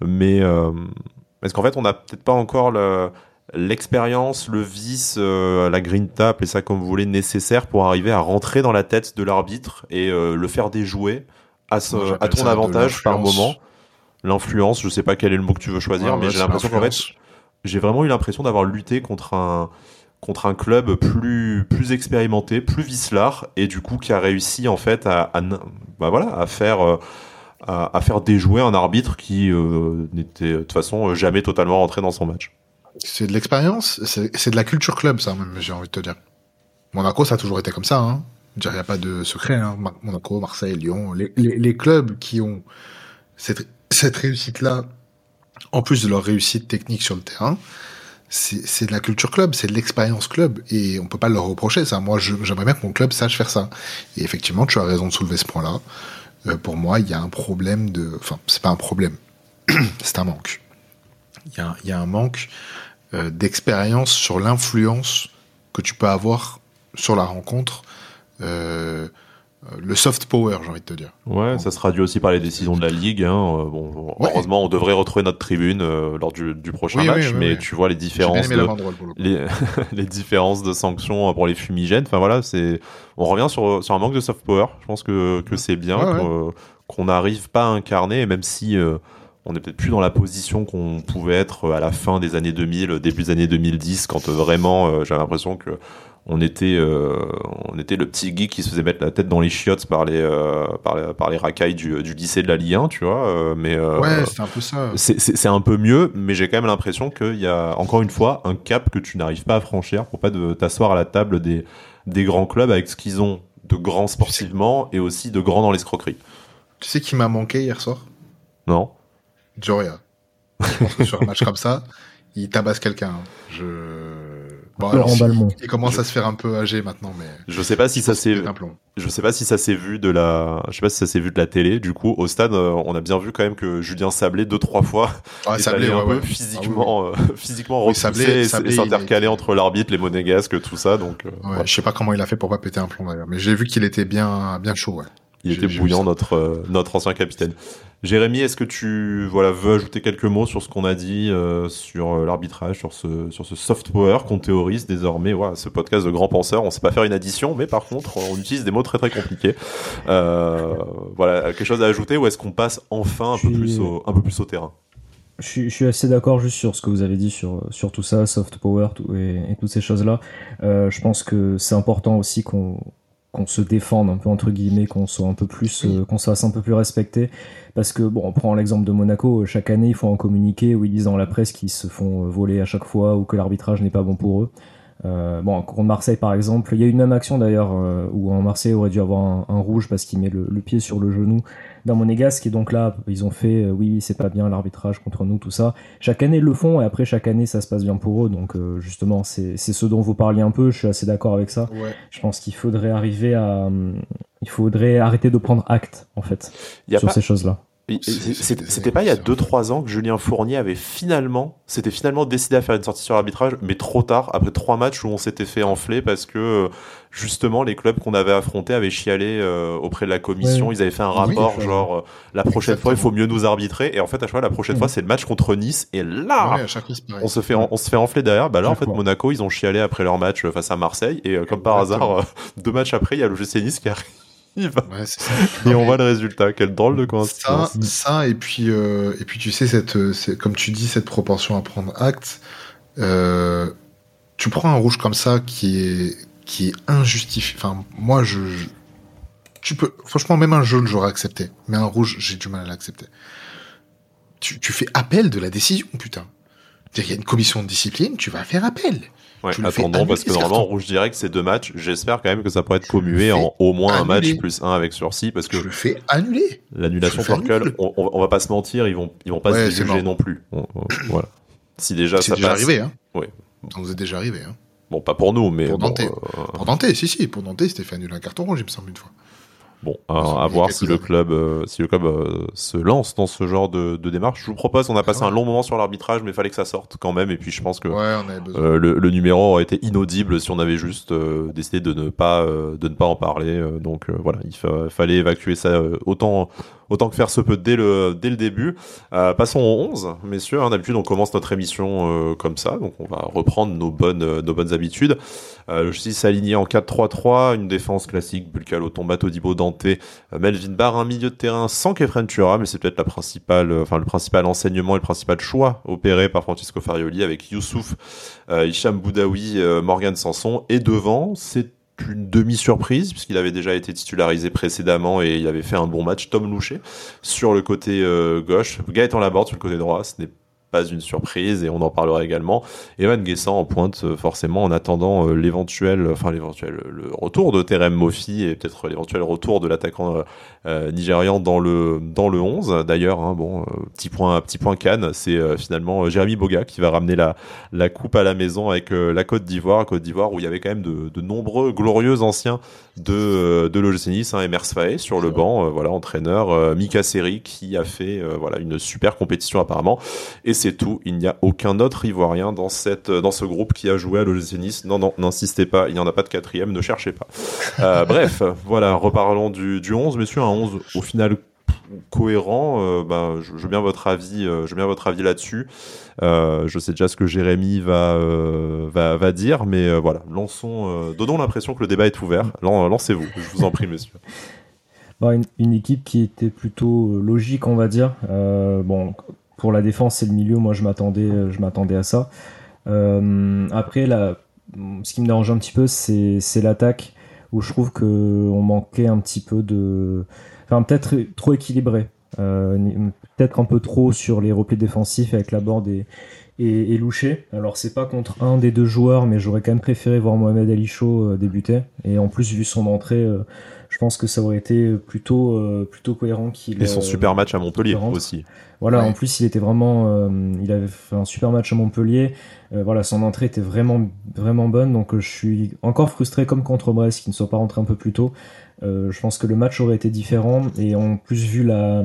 Mais est-ce qu'en fait on n'a peut-être pas encore le l'expérience, le vice, euh, la green tap, et ça comme vous voulez, nécessaire pour arriver à rentrer dans la tête de l'arbitre et euh, le faire déjouer à, à ton avantage par moment. L'influence, je sais pas quel est le mot que tu veux choisir, mais j'ai l'impression qu'en fait, j'ai vraiment eu l'impression d'avoir lutté contre un contre un club plus plus expérimenté, plus vicelard, et du coup qui a réussi en fait à, bah voilà à faire euh, à, à, faire déjouer un arbitre qui n'était de toute façon jamais totalement rentré dans son match. C'est de l'expérience, c'est de la culture club, ça, même, j'ai envie de te dire. Monaco, ça a toujours été comme ça. Hein. Il n'y a pas de secret. Hein. Monaco, Marseille, Lyon, les, les, les clubs qui ont cette, cette réussite-là, en plus de leur réussite technique sur le terrain, c'est de la culture club, c'est de l'expérience club, et on peut pas leur reprocher ça. Moi, j'aimerais bien que mon club sache faire ça. Et effectivement, tu as raison de soulever ce point-là. Euh, pour moi, il y a un problème de, enfin, c'est pas un problème, c'est un manque. Il y a, un manque euh, d'expérience sur l'influence que tu peux avoir sur la rencontre. Euh, le soft power, j'ai envie de te dire. Ouais, ça se traduit aussi par les décisions de la Ligue. Hein. Euh, bon, Heureusement, on devrait retrouver notre tribune lors du, du prochain match, mais tu vois les différences, de, les, les, différences de sanctions pour les fumigènes. Enfin voilà, c'est on revient sur, sur un manque de soft power. Je pense que, que c'est bien qu'on n'arrive pas à incarner, même si on n'est peut-être plus dans la position qu'on pouvait être à la fin des années 2000, début des années 2010, quand vraiment euh, j'avais l'impression que on était, euh, on était le petit geek qui se faisait mettre la tête dans les chiottes par les, euh, par, les, racailles du, lycée de la Ligue 1, tu vois. mais ouais, c'est un peu ça. C'est un peu mieux, mais j'ai quand même l'impression qu'il y a encore une fois un cap que tu n'arrives pas à franchir pour pas de t'asseoir à la table des, des grands clubs avec ce qu'ils ont de grands sportivement et aussi de grands dans l'escroquerie. Tu sais qui m'a manqué hier soir? Non. Joria. Je pense que sur un match comme ça, il tabasse quelqu'un. Je. Bon, il, commence à se faire un peu âgé maintenant, mais. Je sais pas si ça s'est. Je sais pas si ça s'est vu de la. Je sais pas si ça s'est vu de la télé. Du coup, au stade, euh, on a bien vu quand même que Julien Sablé deux trois fois. Ouais, Sablé, un peu physiquement, ah, euh, physiquement oui, Sablé, et s'intercaler entre l'arbitre, les monégasques, tout ça. Donc. Euh, ouais, Je sais pas comment il a fait pour pas péter un plomb d'ailleurs, mais j'ai vu qu'il était bien, bien chaud. Ouais. Il était bouillant, notre notre ancien capitaine. Jérémy, est-ce que tu voilà, veux ajouter quelques mots sur ce qu'on a dit euh, sur euh, l'arbitrage, sur ce, sur ce soft power qu'on théorise désormais? Voilà, Ce podcast de grands penseurs, on ne sait pas faire une addition, mais par contre, on utilise des mots très très compliqués. Euh, voilà, quelque chose à ajouter ou est-ce qu'on passe enfin un, peu plus au, un peu plus au terrain? Je suis, assez d'accord juste sur ce que vous avez dit sur, sur tout ça, soft power et, toutes ces choses-là. je pense que c'est important aussi qu'on qu'on se défende un peu entre guillemets, qu'on soit un peu plus, euh, qu'on se fasse un peu plus respecté. Parce que bon, on prend l'exemple de Monaco, euh, chaque année il faut en communiquer où ils disent dans la presse qu'ils se font euh, voler à chaque fois ou que l'arbitrage n'est pas bon pour eux. Euh, bon, contre Marseille par exemple, il y a une même action d'ailleurs euh, où en Marseille aurait dû avoir un, rouge parce qu'il met le, pied sur le genou d'un Monégasque et donc là ils ont fait euh, oui c'est pas bien l'arbitrage contre nous tout ça. Chaque année ils le font et après chaque année ça se passe bien pour eux donc euh, justement c'est ce dont vous parliez un peu. Je suis assez d'accord avec ça. Je pense qu'il faudrait arriver à il faudrait arrêter de prendre acte en fait sur ces choses là. C'était pas il y a 2-3 ans que Julien Fournier avait finalement, s'était finalement décidé à faire une sortie sur l'arbitrage, mais trop tard, après trois matchs où on s'était fait enfler parce que justement les clubs qu'on avait affrontés avaient chialé euh, auprès de la commission, ils avaient fait un rapport genre euh, la prochaine fois il faut mieux nous arbitrer. Et en fait à chaque fois la prochaine fois c'est le match contre Nice. Et là on se fait on se fait enfler derrière. Bah là en fait Monaco ils ont chialé après leur match face à Marseille. Et euh, comme par hasard deux matchs après il y a le GC Nice qui arrive et on voit le résultat. Quelle drôle de coïncidence. Ça, ça et puis euh, et puis tu sais cette, comme tu dis cette proportion à prendre acte. Euh, tu prends un rouge comme ça qui est qui est injustifié. Enfin, moi, je, tu peux, franchement, même un jaune, j'aurais accepté, mais un rouge, j'ai du mal à l'accepter. Tu, tu fais appel de la décision, putain. Il y a une commission de discipline, tu vas faire appel. Ouais, attendons, parce que normalement, rouge direct, c'est deux matchs. J'espère quand même que ça pourrait être commué en au moins un match plus un avec sursis, parce que. Je le fais annuler. L'annulation Torkel, on, on, va pas se mentir, ils vont, ils vont pas se juger non plus. voilà. Si déjà ça déjà arrivé, hein. Oui. Ça nous est déjà arrivé, hein. Bon, pas pour nous, mais. Pour Dante. Euh, pour Dante, si, si. Pour Dante, c'était fait annuler un carton rouge, il me semble, une fois. Bon, à, voir si le club, euh, si le club euh, se lance dans ce genre de, de, démarche. Je vous propose, on a passé un long moment sur l'arbitrage, mais il fallait que ça sorte quand même. Et puis je pense que euh, le, le, numéro aurait été inaudible si on avait juste décidé de ne pas de ne pas en parler. donc voilà, il fallait évacuer ça autant autant que faire se peut dès le, dès le début. Euh, passons au 11, messieurs. Hein, D'habitude, on commence notre émission euh, comme ça, donc on va reprendre nos bonnes, euh, nos bonnes habitudes. Euh, le 6 aligné en 4-3-3, une défense classique, Bulcalo, Tombato, Dibo, Dante, euh, Melvin Barr, un milieu de terrain sans Kefren Tura, mais c'est peut-être la principale, enfin le principal enseignement et le principal choix opéré par Francisco Farioli avec Youssouf, Hicham Boudaoui, Morgan Sanson, et devant, c'est une demi-surprise, puisqu'il avait déjà été titularisé précédemment et il avait fait un bon match, Tom Loucher, sur le côté euh, gauche, Gaëtan Laborde sur le côté droit, ce n'est pas une surprise et on en parlera également. Evan Guessant en pointe euh, forcément en attendant euh, l'éventuel, enfin l'éventuel, le retour de Terem Mofi et peut-être l'éventuel retour de l'attaquant euh, nigérian dans le dans le 11. D'ailleurs, hein, bon, petit point petit point Cannes, c'est finalement Jérémy Boga qui va ramener la la coupe à la maison avec la Côte d'Ivoire, Côte d'Ivoire où il y avait quand même de nombreux glorieux anciens de de l'OGC Nice, hein, Emers Faé sur le banc, voilà entraîneur, Mika Seri qui a fait voilà une super compétition apparemment et c'est tout. Il n'y a aucun autre Ivoirien dans, cette, dans ce groupe qui a joué à l'OGC Nice. Non, non, n'insistez pas, il n'y en a pas de quatrième, ne cherchez pas. Euh, bref, voilà, reparlons du, du 11. Messieurs, un 11 au final cohérent. Euh, ben, je, veux bien votre avis, euh, je veux bien votre avis là-dessus. Euh, je sais déjà ce que Jérémy va va, va dire, mais voilà, lançons, donnons l'impression que le débat est ouvert. Lancez-vous, je vous en prie, messieurs. Bon, une, une, équipe qui était plutôt logique, on va dire. bon, pour la défense et le milieu, moi je m'attendais, je m'attendais à ça. Après, la, ce qui me dérange un petit peu, c'est l'attaque où je trouve qu'on manquait un petit peu de, enfin peut-être trop équilibré, peut-être un peu trop sur les replis défensifs avec la board et, et, et Louché. Alors c'est pas contre un des deux joueurs, mais j'aurais quand même préféré voir Mohamed Ali Chaud euh, débuter. Et en plus vu son entrée, euh, je pense que ça aurait été plutôt euh, plutôt cohérent qu'il. Et son super match à Montpellier aussi. Voilà, ouais. en plus il était vraiment, euh, il avait fait un super match à Montpellier. Euh, voilà, son entrée était vraiment vraiment bonne, donc euh, je suis encore frustré comme contre Brest qui ne soit pas rentré un peu plus tôt. Euh, je pense que le match aurait été différent et en plus vu la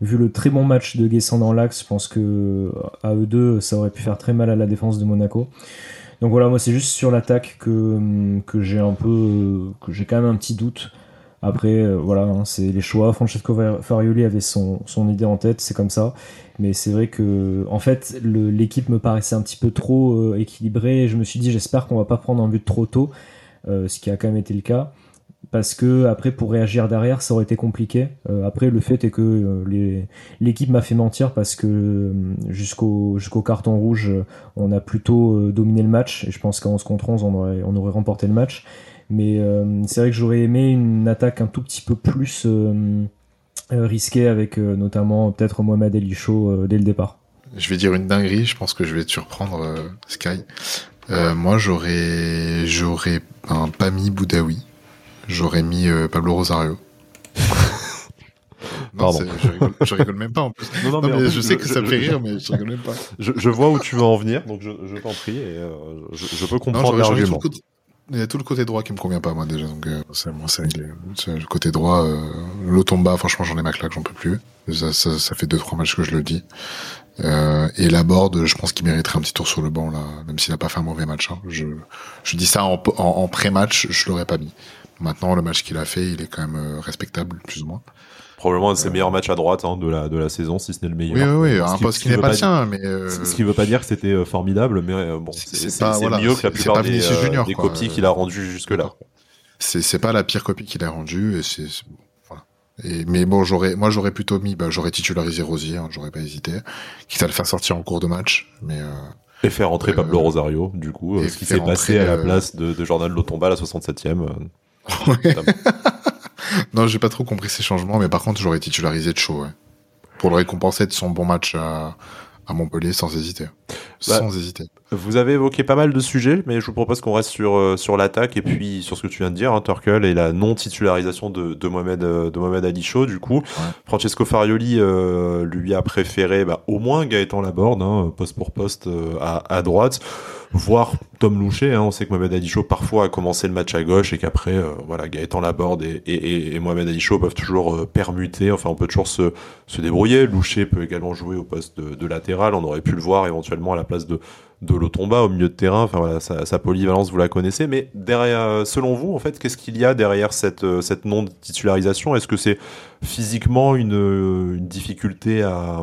vu le très bon match de Guessant dans l'axe, je pense que à eux deux ça aurait pu faire très mal à la défense de Monaco. Donc voilà, moi c'est juste sur l'attaque que que j'ai un peu que j'ai quand même un petit doute. Après, euh, voilà, hein, c'est les choix. Francesco Farioli avait son, son idée en tête, c'est comme ça. Mais c'est vrai que, en fait, l'équipe me paraissait un petit peu trop euh, équilibrée. Et je me suis dit, j'espère qu'on va pas prendre un but trop tôt, ce qui a quand même été le cas. Parce que après, pour réagir derrière, ça aurait été compliqué. Euh, après, le fait est que euh, l'équipe m'a fait mentir parce que euh, jusqu'au jusqu'au carton rouge, on a plutôt dominé le match. Et je pense qu'à 11 contre 11, on aurait, remporté le match. Mais c'est vrai que j'aurais aimé une attaque un tout petit peu plus risquée avec notamment peut-être Mohamed El Chaud dès le départ. Je vais dire une dinguerie, je pense que je vais te surprendre Sky. moi j'aurais j'aurais un, pas mis Boudaoui, j'aurais mis Pablo Rosario. Non, je, rigole, je rigole même pas en plus. Non, non, non mais, mais je sais que je, ça me fait rire, mais je rigole même pas. Je, vois où tu veux en venir, donc je, je t'en prie, et euh, je, peux comprendre l'argument. Il y a tout le côté droit qui me convient pas moi déjà donc euh, c'est moi c'est le côté droit euh, l'Otomba franchement j'en ai ma claque j'en peux plus ça, ça, ça fait deux trois matchs que je le dis euh, et la board je pense qu'il mériterait un petit tour sur le banc là même s'il n'a pas fait un mauvais match hein. je je dis ça en, en, en pré-match je l'aurais pas mis maintenant le match qu'il a fait il est quand même euh, respectable plus ou moins probablement un de ses meilleurs matchs à droite hein, de la de la saison si ce n'est le meilleur. Oui oui, oui un poste qui n'est pas sien mais euh... ce qui veut pas dire que c'était euh, formidable mais euh, bon c'est voilà, mieux que la plupart des, euh, junior, des copies qu'il a rendues jusque là. C'est pas la pire copie qu'il a rendue et c'est voilà. Et, mais bon j'aurais moi j'aurais plutôt mis bah, j'aurais titularisé Rosier hein, j'aurais pas hésité quitte à le faire sortir en cours de match mais Et faire entrer Pablo Rosario, du coup, ce qui s'est passé à la place de, de Jordan Lotomba à la 67e. Ouais. non, j'ai pas trop compris ces changements, mais par contre, j'aurais titularisé de chaud, ouais. Pour le récompenser de son bon match à, à Montpellier sans hésiter. Bah, sans hésiter. Vous avez évoqué pas mal de sujets, mais je vous propose qu'on reste sur, euh, sur l'attaque et puis sur ce que tu viens de dire, hein, Turkel, et la non-titularisation de, de, Mohamed, euh, de Mohamed Ali Chaud. Du coup, Francesco Farioli euh, lui a préféré bah, au moins Gaëtan Laborde, hein, poste pour poste à, à droite voire Tom Louchet. Hein, on sait que Mohamed Ali Chaud parfois a commencé le match à gauche et qu'après, euh, voilà, Gaëtan Laborde et, et, et Mohamed Ali Chaud peuvent toujours euh, permuter. Enfin, on peut toujours se, se débrouiller. Louchet peut également jouer au poste de, de, latéral. On aurait pu le voir éventuellement à la place de de Lotomba au milieu de terrain. Enfin voilà, sa, sa, polyvalence, vous la connaissez. Mais derrière, selon vous, en fait, qu'est-ce qu'il y a derrière cette, euh, cette non titularisation Est-ce que c'est physiquement une, une, difficulté à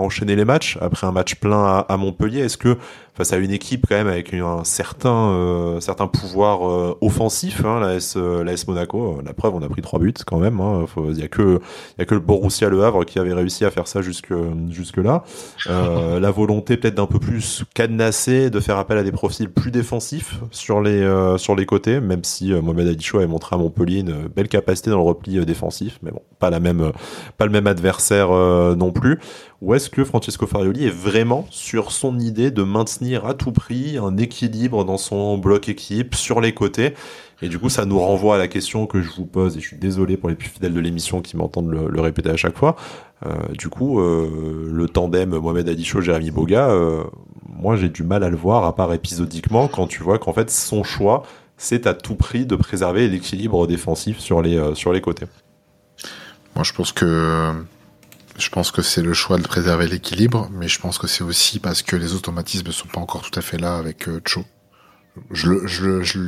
enchaîner les matchs après un match plein à, Montpellier Est-ce que face à une équipe quand même avec un certain euh, pouvoir euh, offensif, hein, la S Monaco, la preuve on a pris trois buts quand même. Hein, il y a que y a que le Borussia Le Havre qui avait réussi à faire ça jusque jusque là. Euh, la volonté peut-être d'un peu plus cadenasser, de faire appel à des profils plus défensifs sur les euh, côtés, même si Mohamed Adichou avait montré à Montpellier une belle capacité dans le repli défensif mais bon, pas le même adversaire euh, non plus. Ou est-ce que Francesco Farioli est vraiment sur son idée de maintenir à tout prix un équilibre dans son bloc équipe sur les côtés? Et du coup, ça nous renvoie à la question que je vous pose, et je suis désolé pour les plus fidèles de l'émission qui m'entendent le, répéter à chaque fois. Euh, du coup, euh, le tandem Mohamed Adicho, Jérémy Boga, moi j'ai du mal à le voir, à part épisodiquement, quand tu vois qu'en fait son choix, c'est à tout prix de préserver l'équilibre défensif sur les, sur les côtés. Moi, je pense que je pense que c'est le choix de préserver l'équilibre, mais je pense que c'est aussi parce que les automatismes ne sont pas encore tout à fait là avec euh, Cho. Je, je, je,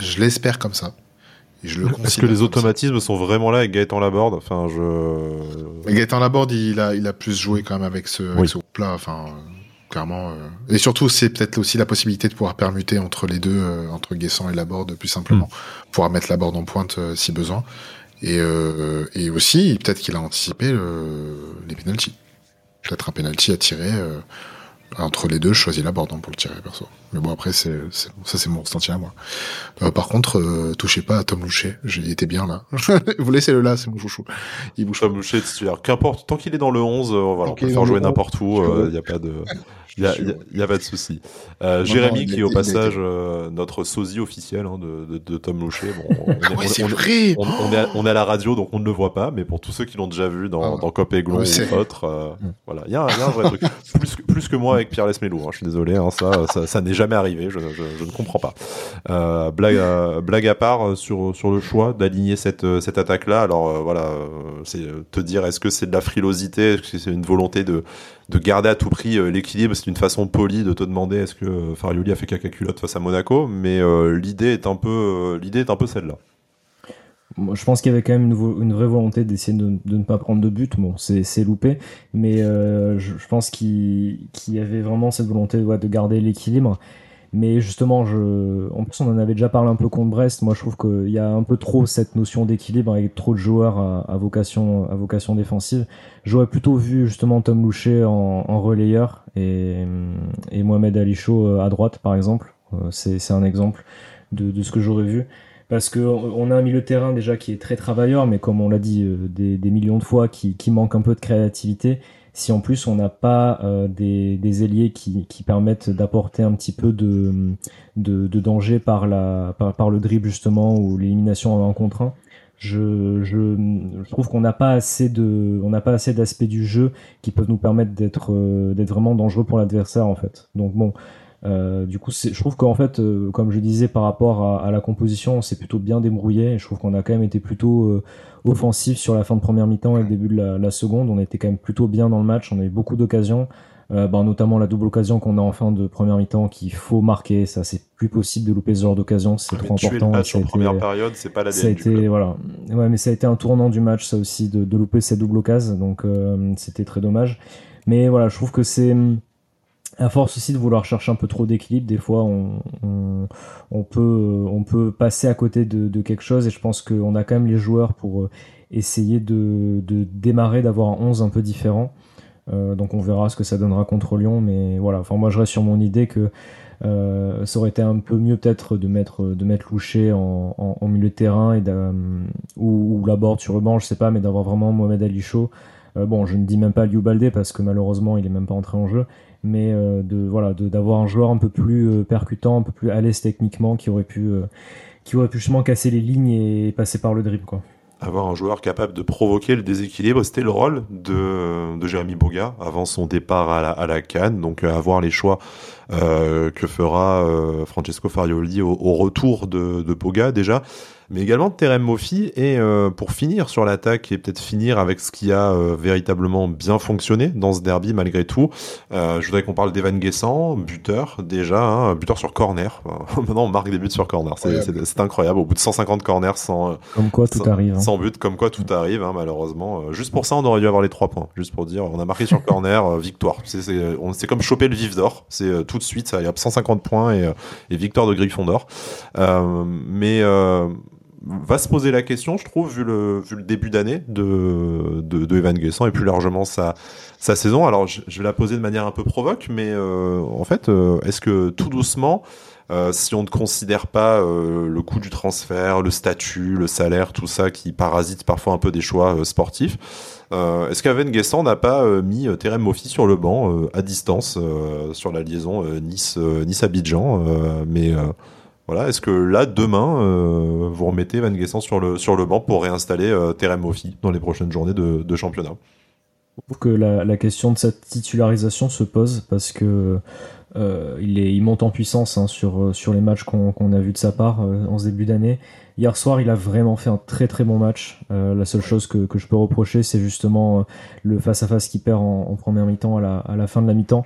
je l'espère comme ça. Est-ce que les automatismes sont vraiment là avec Gaëtan Laborde? Enfin, je. Mais Gaëtan Laborde, il a, il a plus joué quand même avec ce, oui. ce plat. Enfin, clairement. Euh... Et surtout, c'est peut-être aussi la possibilité de pouvoir permuter entre les deux, euh, entre Guessant et Laborde, plus simplement, mm. pouvoir mettre Laborde en pointe euh, si besoin. Et, euh, et aussi, peut-être qu'il a anticipé le, les pénalties. Peut-être un penalty à tirer euh, entre les deux. Je choisis la board pour le tirer, perso. Mais bon, après, c'est, ça, c'est mon ressenti à moi. Euh, par contre, euh, touchez pas à Tom Louchet. Il était bien là. Vous laissez le là, c'est mon chouchou. Il bouge Tom Louchet, titulaire. Qu'importe, tant qu'il est dans le 11, voilà, on peut faire jouer n'importe où. Il n'y a pas de. Il a, a, pas de souci. Euh, Jérémy, qui est au passage euh, notre sosie officiel hein, de, de, de, Tom Louchet. Bon, on, est, à, la radio, donc on ne le voit pas, mais pour tous ceux qui l'ont déjà vu dans, ah. dans Cop et Glon ou autre, euh, voilà, il y, y, a un vrai truc. Plus, plus que moi avec Pierre Lesmelou, hein, je suis désolé, hein, ça, ça, n'est jamais arrivé, je, ne comprends pas. Euh, blague, à, blague à part sur, le choix d'aligner cette, attaque-là, alors voilà, c'est te dire est-ce que c'est de la frilosité, est-ce que c'est une volonté de de garder à tout prix euh, l'équilibre. C'est une façon polie de te demander est-ce que euh, Farioli a fait caca culotte face à Monaco, mais euh, l'idée est un peu, euh, l'idée est un peu celle-là. Je pense qu'il y avait quand même une, vraie volonté d'essayer de, ne pas prendre de but. Bon, c'est loupé, mais euh, je, pense qu'il qu y avait vraiment cette volonté de garder l'équilibre. Mais justement, je... en plus, on en avait déjà parlé un peu contre Brest. Moi, je trouve qu'il y a un peu trop cette notion d'équilibre avec trop de joueurs à, vocation, défensive. J'aurais plutôt vu justement Tom Loucher en, relayeur et, Mohamed Ali Chaud à droite, par exemple. Euh, c'est un exemple de ce que j'aurais vu parce que on a un milieu de terrain déjà qui est très travailleur, mais comme on l'a dit euh, des, des, millions de fois, qui, qui manque un peu de créativité si en plus on n'a pas euh, des, des, ailiers qui, qui permettent d'apporter un petit peu de, de, de, danger par, la, par, le dribble justement ou l'élimination en un contre un, je, je, je trouve qu'on n'a pas assez de on n'a pas assez d'aspects du jeu qui peuvent nous permettre d'être euh, d'être vraiment dangereux pour l'adversaire en fait. Donc bon, euh, du coup, je trouve qu'en fait, euh, comme je disais par rapport à, à la composition, on s'est plutôt bien débrouillé. Je trouve qu'on a quand même été plutôt euh, offensif sur la fin de première mi-temps et le début de la, la, seconde. On était quand même plutôt bien dans le match. On a eu beaucoup d'occasions, bah, notamment la double occasion qu'on a en fin de première mi-temps qu'il faut marquer. Ça, c'est plus possible de louper ce genre d'occasion. C'est trop important. Le en première période, c'est pas la Ça a été voilà. Ouais, mais ça a été un tournant du match, ça aussi, de, de louper cette double occasion. Donc c'était très dommage. Mais voilà, je trouve que c'est à force aussi de vouloir chercher un peu trop d'équilibre, des fois on, on, peut, passer à côté de, quelque chose et je pense qu'on a quand même les joueurs pour euh, essayer de, démarrer, d'avoir un 11 un peu différent. donc on verra ce que ça donnera contre Lyon. Mais voilà, enfin moi je reste sur mon idée que ça aurait été un peu mieux peut-être de mettre de en, milieu de terrain ou, ou Laborde sur le banc, je sais pas, mais d'avoir vraiment Mohamed Ali Chaud. bon, je ne dis même pas Liu Baldé parce que malheureusement il est même pas entré en jeu, mais de voilà d'avoir un joueur un peu plus percutant, un peu plus à l'aise techniquement qui aurait pu qui aurait pu justement casser les lignes et passer par le dribble quoi avoir un joueur capable de provoquer le déséquilibre. C'était le rôle de, de Jérémy Boga avant son départ à la, à la Cannes. Donc, euh, avoir les choix euh, que fera euh, Francesco Farioli au, au retour de, de Boga déjà mais également de Terem Moffi. Et euh, pour finir sur l'attaque et peut-être finir avec ce qui a euh, véritablement bien fonctionné dans ce derby malgré tout, euh, je voudrais qu'on parle d'Evan Guessant, buteur déjà, hein, buteur sur corner. Maintenant on marque des buts sur corner, c'est incroyable. Au bout de 150 corners sans, comme quoi tout arrive, hein. sans but, comme quoi tout arrive hein, malheureusement. Juste pour ça on aurait dû avoir les trois points, juste pour dire on a marqué sur corner, victoire. C'est comme choper le vif d'or, c'est tout de suite ça y a 150 points et, et victoire de Gryffondor. mais va se poser la question, je trouve, vu le, début d'année de, Evan Guessant et plus largement sa, sa saison. Alors, je, vais la poser de manière un peu provoque, mais euh, en fait, euh, est-ce que tout doucement, euh, si on ne considère pas le coût du transfert, le statut, le salaire, tout ça qui parasite parfois un peu des choix sportifs, est-ce qu'Evan Guessant n'a pas mis Terem Moffi sur le banc à distance sur la liaison Nice, Nice Abidjan, mais voilà, est-ce que là, demain, euh, vous remettez Van Guessant sur le, sur le banc pour réinstaller euh, Terem Moffi dans les prochaines journées de, championnat? Je trouve que la, question de cette titularisation se pose parce que euh, il, est, monte en puissance hein, sur, sur les matchs qu'on a vus de sa part euh, en ce début d'année. Hier soir, il a vraiment fait un très très bon match. Euh, la seule chose que, que je peux reprocher, c'est justement le face-à-face qu'il perd en, en première mi-temps à la, à la fin de la mi-temps.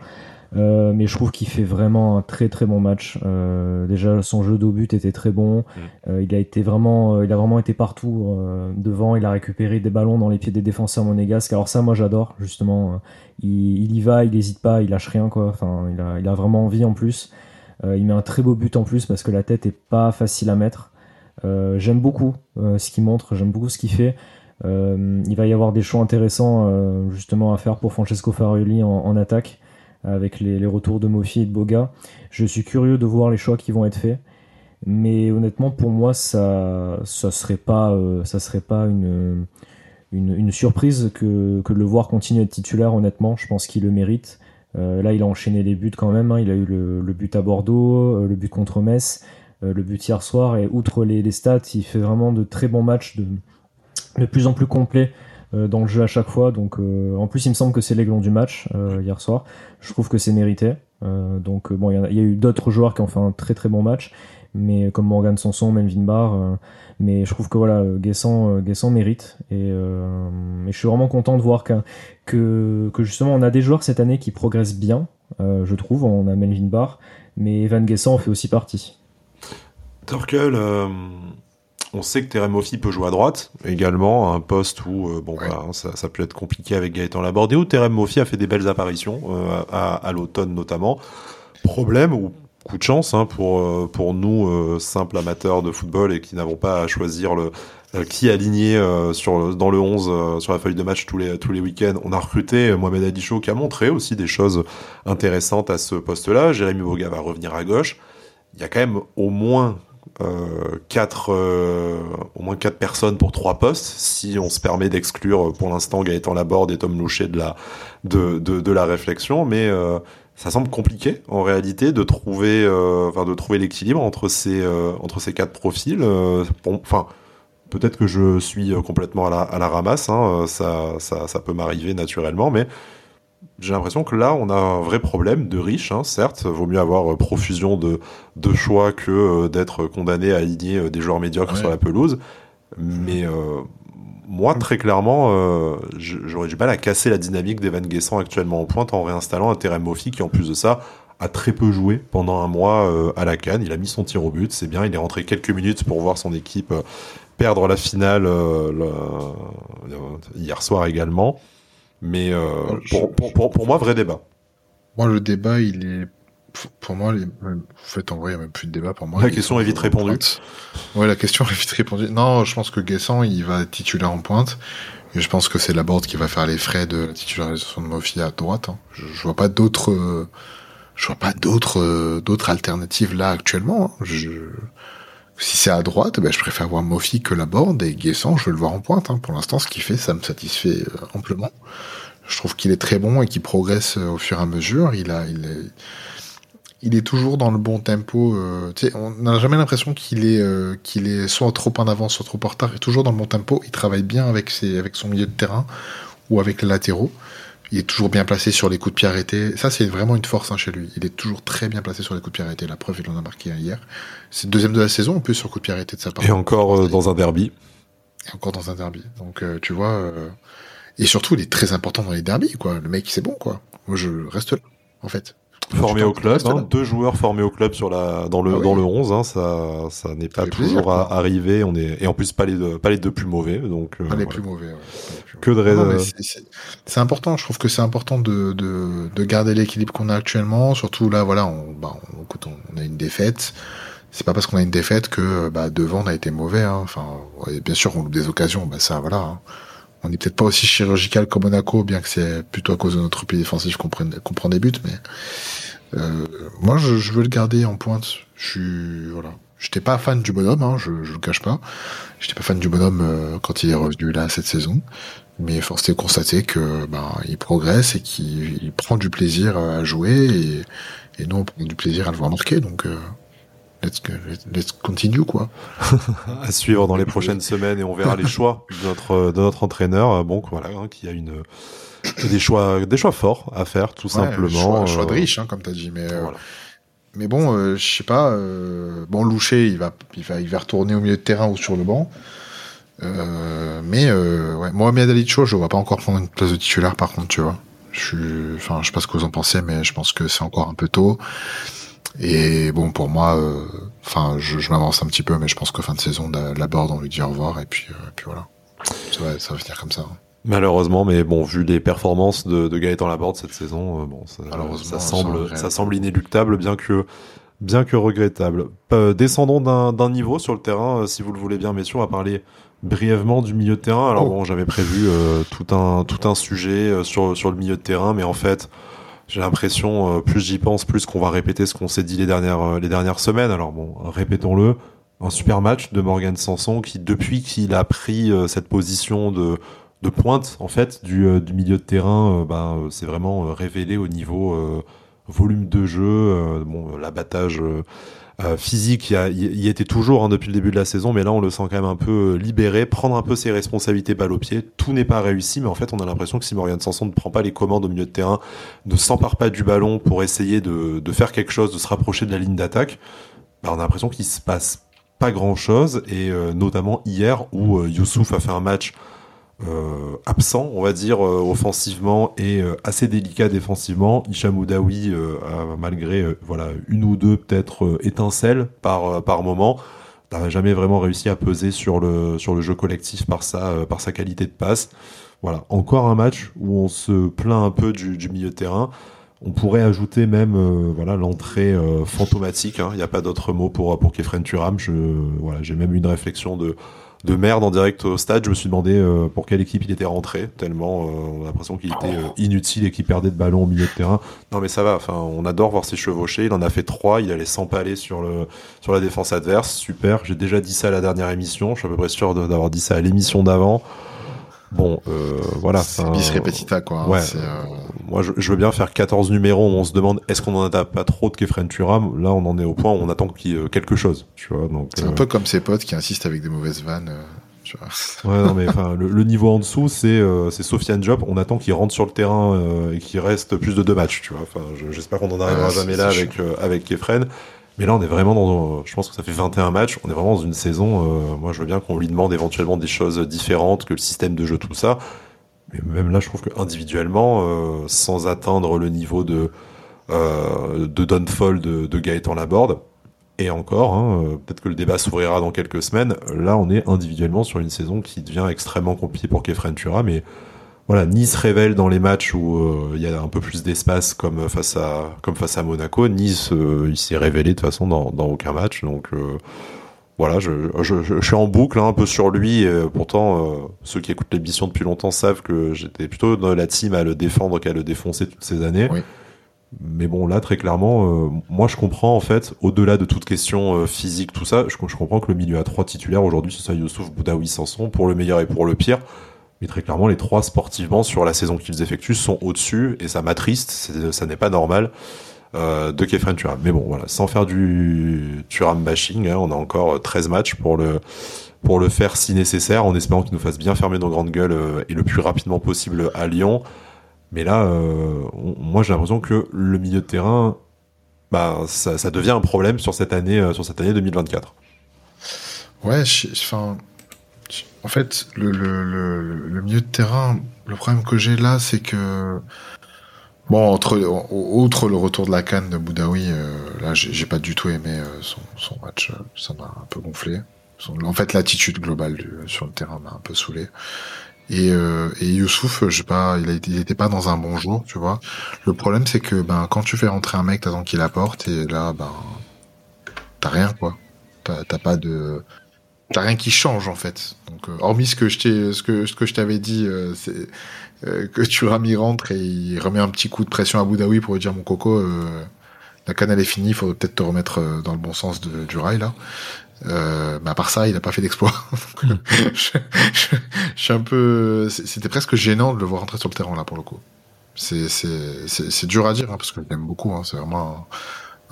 Euh, mais je trouve qu'il fait vraiment un très très bon match. Euh, déjà son jeu d'au but était très bon. Mm. Euh, il a été vraiment, il a vraiment été partout devant. Il a récupéré des ballons dans les pieds des défenseurs monégasques. Alors ça, moi j'adore justement. Il, il, y va, il hésite pas, il lâche rien quoi. Enfin, il a, il a vraiment envie en plus. il met un très beau but en plus parce que la tête est pas facile à mettre. J'aime beaucoup ce qu'il montre, j'aime beaucoup ce qu'il fait. il va y avoir des choix intéressants justement à faire pour Francesco Farioli en, attaque avec les, retours de Mofi et de Boga. Je suis curieux de voir les choix qui vont être faits. Mais honnêtement, pour moi, ça, ça serait pas, euh, ça serait pas une, une, surprise que, que de le voir continuer à être titulaire. Honnêtement, je pense qu'il le mérite. Euh, là, il a enchaîné les buts quand même. Hein. Il a eu le, but à Bordeaux, euh, le but contre Metz, le but hier soir. Et outre les, stats, il fait vraiment de très bons matchs, de, plus en plus complets euh, dans le jeu à chaque fois. Donc, euh, en plus, il me semble que c'est l'aiglon du match euh, hier soir. Je trouve que c'est mérité. donc, bon, il y, a eu d'autres joueurs qui ont fait un très très bon match, mais comme Morgan Sanson, Melvin Barr. mais je trouve que voilà, Guessant mérite. Et, je suis vraiment content de voir que, que justement on a des joueurs cette année qui progressent bien. je trouve. On a Melvin Barr, mais Evan Guessant en fait aussi partie. Torkel, on sait que Terem peut jouer à droite, également, un poste où euh, bon, ça, ça, peut être compliqué avec Gaëtan Laborde, où Terem a fait des belles apparitions, euh, à, à l'automne notamment. Problème, ou coup de chance hein, pour, euh, pour nous, simples amateurs de football, et qui n'avons pas à choisir le, qui aligner sur, dans le 11 sur la feuille de match tous les, tous les week-ends. On a recruté Mohamed Adicho qui a montré aussi des choses intéressantes à ce poste-là. Jérémy Boga va revenir à gauche. Il y a quand même au moins euh, quatre, euh, au moins quatre personnes pour trois postes, si on se permet d'exclure euh, pour l'instant Gaëtan Laborde et Tom Loucher de la, de, de la réflexion, mais ça semble compliqué en réalité de trouver, enfin de trouver l'équilibre entre ces, entre ces quatre profils. enfin, peut-être que je suis complètement à la, à la ramasse, hein, ça, ça, ça peut m'arriver naturellement, mais j'ai l'impression que là, on a un vrai problème de riche, hein, certes. Vaut mieux avoir euh, profusion de, de choix que euh, d'être condamné à aligner euh, des joueurs médiocres sur la pelouse. Mais moi, très clairement, j'aurais du mal à casser la dynamique d'Evan Guessant actuellement en pointe en réinstallant un Terem Moffi qui, en plus de ça, a très peu joué pendant un mois à la Cannes. Il a mis son tir au but, c'est bien. Il est rentré quelques minutes pour voir son équipe perdre la finale hier soir également. Mais euh, pour, pour, pour, pour, moi, vrai débat. Moi, le débat, il est. Pour moi, les... en fait, en vrai, il n'y a même plus de débat pour moi. La question est vite répondue. Ouais, la question est vite répondue. Non, je pense que Guessant, il va être titulaire en pointe. Et je pense que c'est la board qui va faire les frais de la titularisation de Mofi à droite. Hein. Je, je, vois pas d'autres, euh, je vois pas d'autres, euh, d'autres alternatives là actuellement. Hein. Je, si c'est à droite, ben, je préfère voir Mofi que la board et Guessant, je veux le voir en pointe. Hein. Pour l'instant, ce qu'il fait, ça me satisfait euh, amplement. Je trouve qu'il est très bon et qu'il progresse au fur et à mesure. Il a, il est, toujours dans le bon tempo. Euh, on n'a jamais l'impression qu'il est, euh, qu'il est soit trop en avance, soit trop en retard. Il est toujours dans le bon tempo. Il travaille bien avec, ses, avec son milieu de terrain ou avec les latéraux. Il est toujours bien placé sur les coups de pied arrêtés. Ça, c'est vraiment une force hein, chez lui. Il est toujours très bien placé sur les coups de pied arrêtés. La preuve, il en a marqué hier. C'est le deuxième de la saison, en plus, sur coup de pied arrêté de sa part. Et encore euh, dans un derby. Et encore dans un derby. Donc, euh, tu vois. Euh, et surtout, il est très important dans les derbies, quoi. Le mec, c'est bon, quoi. Moi, je reste là, en fait. Formé au club, hein, deux joueurs formés au club sur la dans le ah dans le 11, hein, ça ça n'est pas toujours arrivé. On est et en plus pas les deux, pas les deux plus mauvais, donc euh, pas les plus mauvais. Ouais. Que de C'est important. Je trouve que c'est important de, de, de garder l'équilibre qu'on a actuellement. Surtout là, voilà, on, bah, on, écoute, on a une défaite. C'est pas parce qu'on a une défaite que bah, devant on a été mauvais. Hein. Enfin, bien sûr, on loupe des occasions. Bah ça, voilà. Hein. On n'est peut-être pas aussi chirurgical comme Monaco, bien que c'est plutôt à cause de notre pays défensif qu'on prend, prend, des buts, mais euh, moi, je, je, veux le garder en pointe. Je suis voilà. J'étais pas fan du bonhomme, hein, je, je le cache pas. J'étais pas fan du bonhomme euh, quand il est revenu là cette saison, mais force est de constater que ben il progresse et qu'il prend du plaisir à jouer et, et nous on prend du plaisir à le voir marquer. Donc euh, let's, let's continue quoi. à suivre dans les prochaines semaines et on verra les choix de notre de notre entraîneur. Bon voilà, hein, qui a une des choix, des choix forts à faire, tout simplement. Choix, choix de euh, riche, hein, comme t'as dit, mais. Euh, mais bon, euh, je sais pas. bon, Loucher, il va, il va, il va retourner au milieu de terrain ou sur le banc. mais ouais, Mohamed Ali Cho, je vois pas encore prendre une place de titulaire. Par contre, tu vois, je suis, enfin, je sais pas ce que vous en pensez, mais je pense que c'est encore un peu tôt. Et bon, pour moi, enfin, je, je m'avance un petit peu, mais je pense que fin de saison, la, la board, on lui dit au revoir, et puis, puis voilà. Ça va, ça va finir comme ça. Hein. Malheureusement, mais bon, vu les performances de, de Gaëtan Laborde cette saison, euh, bon, ça, ça semble, ça semble inéluctable, bien que, bien que regrettable. Euh, descendons d'un niveau sur le terrain, euh, si vous le voulez bien, messieurs, on va parler brièvement du milieu de terrain. Alors oh. bon, j'avais prévu tout un tout un sujet sur sur le milieu de terrain, mais en fait, j'ai l'impression, plus j'y pense, plus qu'on va répéter ce qu'on s'est dit les dernières les dernières semaines. Alors bon, répétons-le. Un super match de Morgan Sanson qui, depuis qu'il a pris cette position de de pointe en fait du, euh, du milieu de terrain euh, euh, c'est vraiment révélé au niveau volume de jeu bon l'abattage physique y, a, y, était toujours hein, depuis le début de la saison mais là on le sent quand même un peu libéré prendre un peu ses responsabilités balle au pied. Tout n'est pas réussi mais en fait on a l'impression que si Morgan Sanson ne prend pas les commandes au milieu de terrain ne s'empare pas du ballon pour essayer de, faire quelque chose de se rapprocher de la ligne d'attaque. Bah, on a l'impression qu'il se passe pas grand chose et notamment hier où Youssouf a fait un match euh, absent, on va dire, euh, offensivement et euh, assez délicat défensivement. Hicham Oudaoui a, malgré voilà une ou deux peut-être étincelles par par moment, n'a jamais vraiment réussi à peser sur le sur le jeu collectif par sa par sa qualité de passe. Voilà, encore un match où on se plaint un peu du, du milieu de terrain. On pourrait ajouter même voilà l'entrée fantomatique. Hein. Il n'y a pas d'autre mot pour pour Kefren Turam. Je voilà, j'ai même une réflexion de de merde en direct au stade. Je me suis demandé euh, pour quelle équipe il était rentré, tellement euh, on a l'impression qu'il était euh, inutile et qu'il perdait de ballon au milieu de terrain. Non mais ça va, enfin on adore voir ses chevauchés. Il en a fait trois, il allait s'empaler sur sur la défense adverse. Super, j'ai déjà dit ça à la dernière émission. Je suis à peu près sûr d'avoir dit ça à l'émission d'avant. Bon, euh, voilà. C'est bis repetita, quoi. Hein, ouais. Euh, moi, je, veux bien faire 14 numéros où on se demande est-ce qu'on en a pas trop de Kefren Turam. Là, on en est au point où on attend qu'il y ait quelque chose, tu vois. C'est un peu comme ses potes qui insistent avec des mauvaises vannes. Tu vois. Ouais, non, mais enfin, le, niveau en dessous, c'est c'est Sofiane Job. On attend qu'il rentre sur le terrain et qu'il reste plus de deux matchs, tu vois. Enfin, j'espère qu'on en arrivera jamais là avec avec Kefren. Mais là, on est vraiment dans. Je pense que ça fait 21 matchs. On est vraiment dans une saison. Euh, moi, je veux bien qu'on lui demande éventuellement des choses différentes que le système de jeu, tout ça. Mais même là, je trouve que individuellement, euh, sans atteindre le niveau de euh, de Downfall de, de Gaëtan Laborde, et encore, hein, peut-être que le débat s'ouvrira dans quelques semaines. Là, on est individuellement sur une saison qui devient extrêmement compliquée pour Kefren Tura, mais voilà, Nice révèle dans les matchs où euh, il y a un peu plus d'espace comme face à comme face à Monaco. Nice, euh, il s'est révélé de toute façon dans, dans aucun match. Donc euh, voilà, je, je, suis en boucle hein, un peu sur lui. pourtant, ceux qui écoutent l'émission depuis longtemps savent que j'étais plutôt dans la team à le défendre qu'à le défoncer toutes ces années. Mais bon, là, très clairement, moi, je comprends en fait, au-delà de toute question physique, tout ça, je, je, comprends que le milieu à trois titulaires aujourd'hui, ce soit Youssouf, Boudaoui, Sanson, pour le meilleur et pour le pire. Mais très clairement, les trois sportivement sur la saison qu'ils effectuent sont au-dessus et ça m'attriste. Ça n'est pas normal euh, de Kefren Turam. Mais bon, voilà, sans faire du Turam bashing, hein, on a encore 13 matchs pour le pour le faire si nécessaire, en espérant qu'il nous fasse bien fermer nos grandes gueules euh, et le plus rapidement possible à Lyon. Mais là, euh, moi j'ai l'impression que le milieu de terrain, bah, ça, ça devient un problème sur cette année, euh, sur cette année 2024. Ouais, enfin, en fait, le, le, le, milieu de terrain, le problème que j'ai là, c'est que bon, entre outre le retour de la canne de Boudaoui, euh, là, j'ai pas du tout aimé euh, son, son, match, euh, ça m'a un peu gonflé. en fait, l'attitude globale sur le terrain m'a un peu saoulé. Et, et Youssouf, je pas, il, a, était pas dans un bon jour, tu vois. Le problème, c'est que ben quand tu fais rentrer un mec, t'attends qu'il apporte, et là, ben t'as rien, quoi. T'as pas de t'as rien qui change en fait. Donc, euh, hormis ce que je t'ai, ce que, ce que je t'avais dit, euh, c'est euh, que tu y rentre et il remet un petit coup de pression à Boudaoui pour lui dire mon coco, la canne est finie, il faut peut-être te remettre dans le bon sens du rail là. mais à part ça, il a pas fait d'exploit. je, suis un peu, c'était presque gênant de le voir rentrer sur le terrain là pour le coup. C'est c'est c'est dur à dire hein, parce que je l'aime beaucoup. Hein, c'est vraiment un,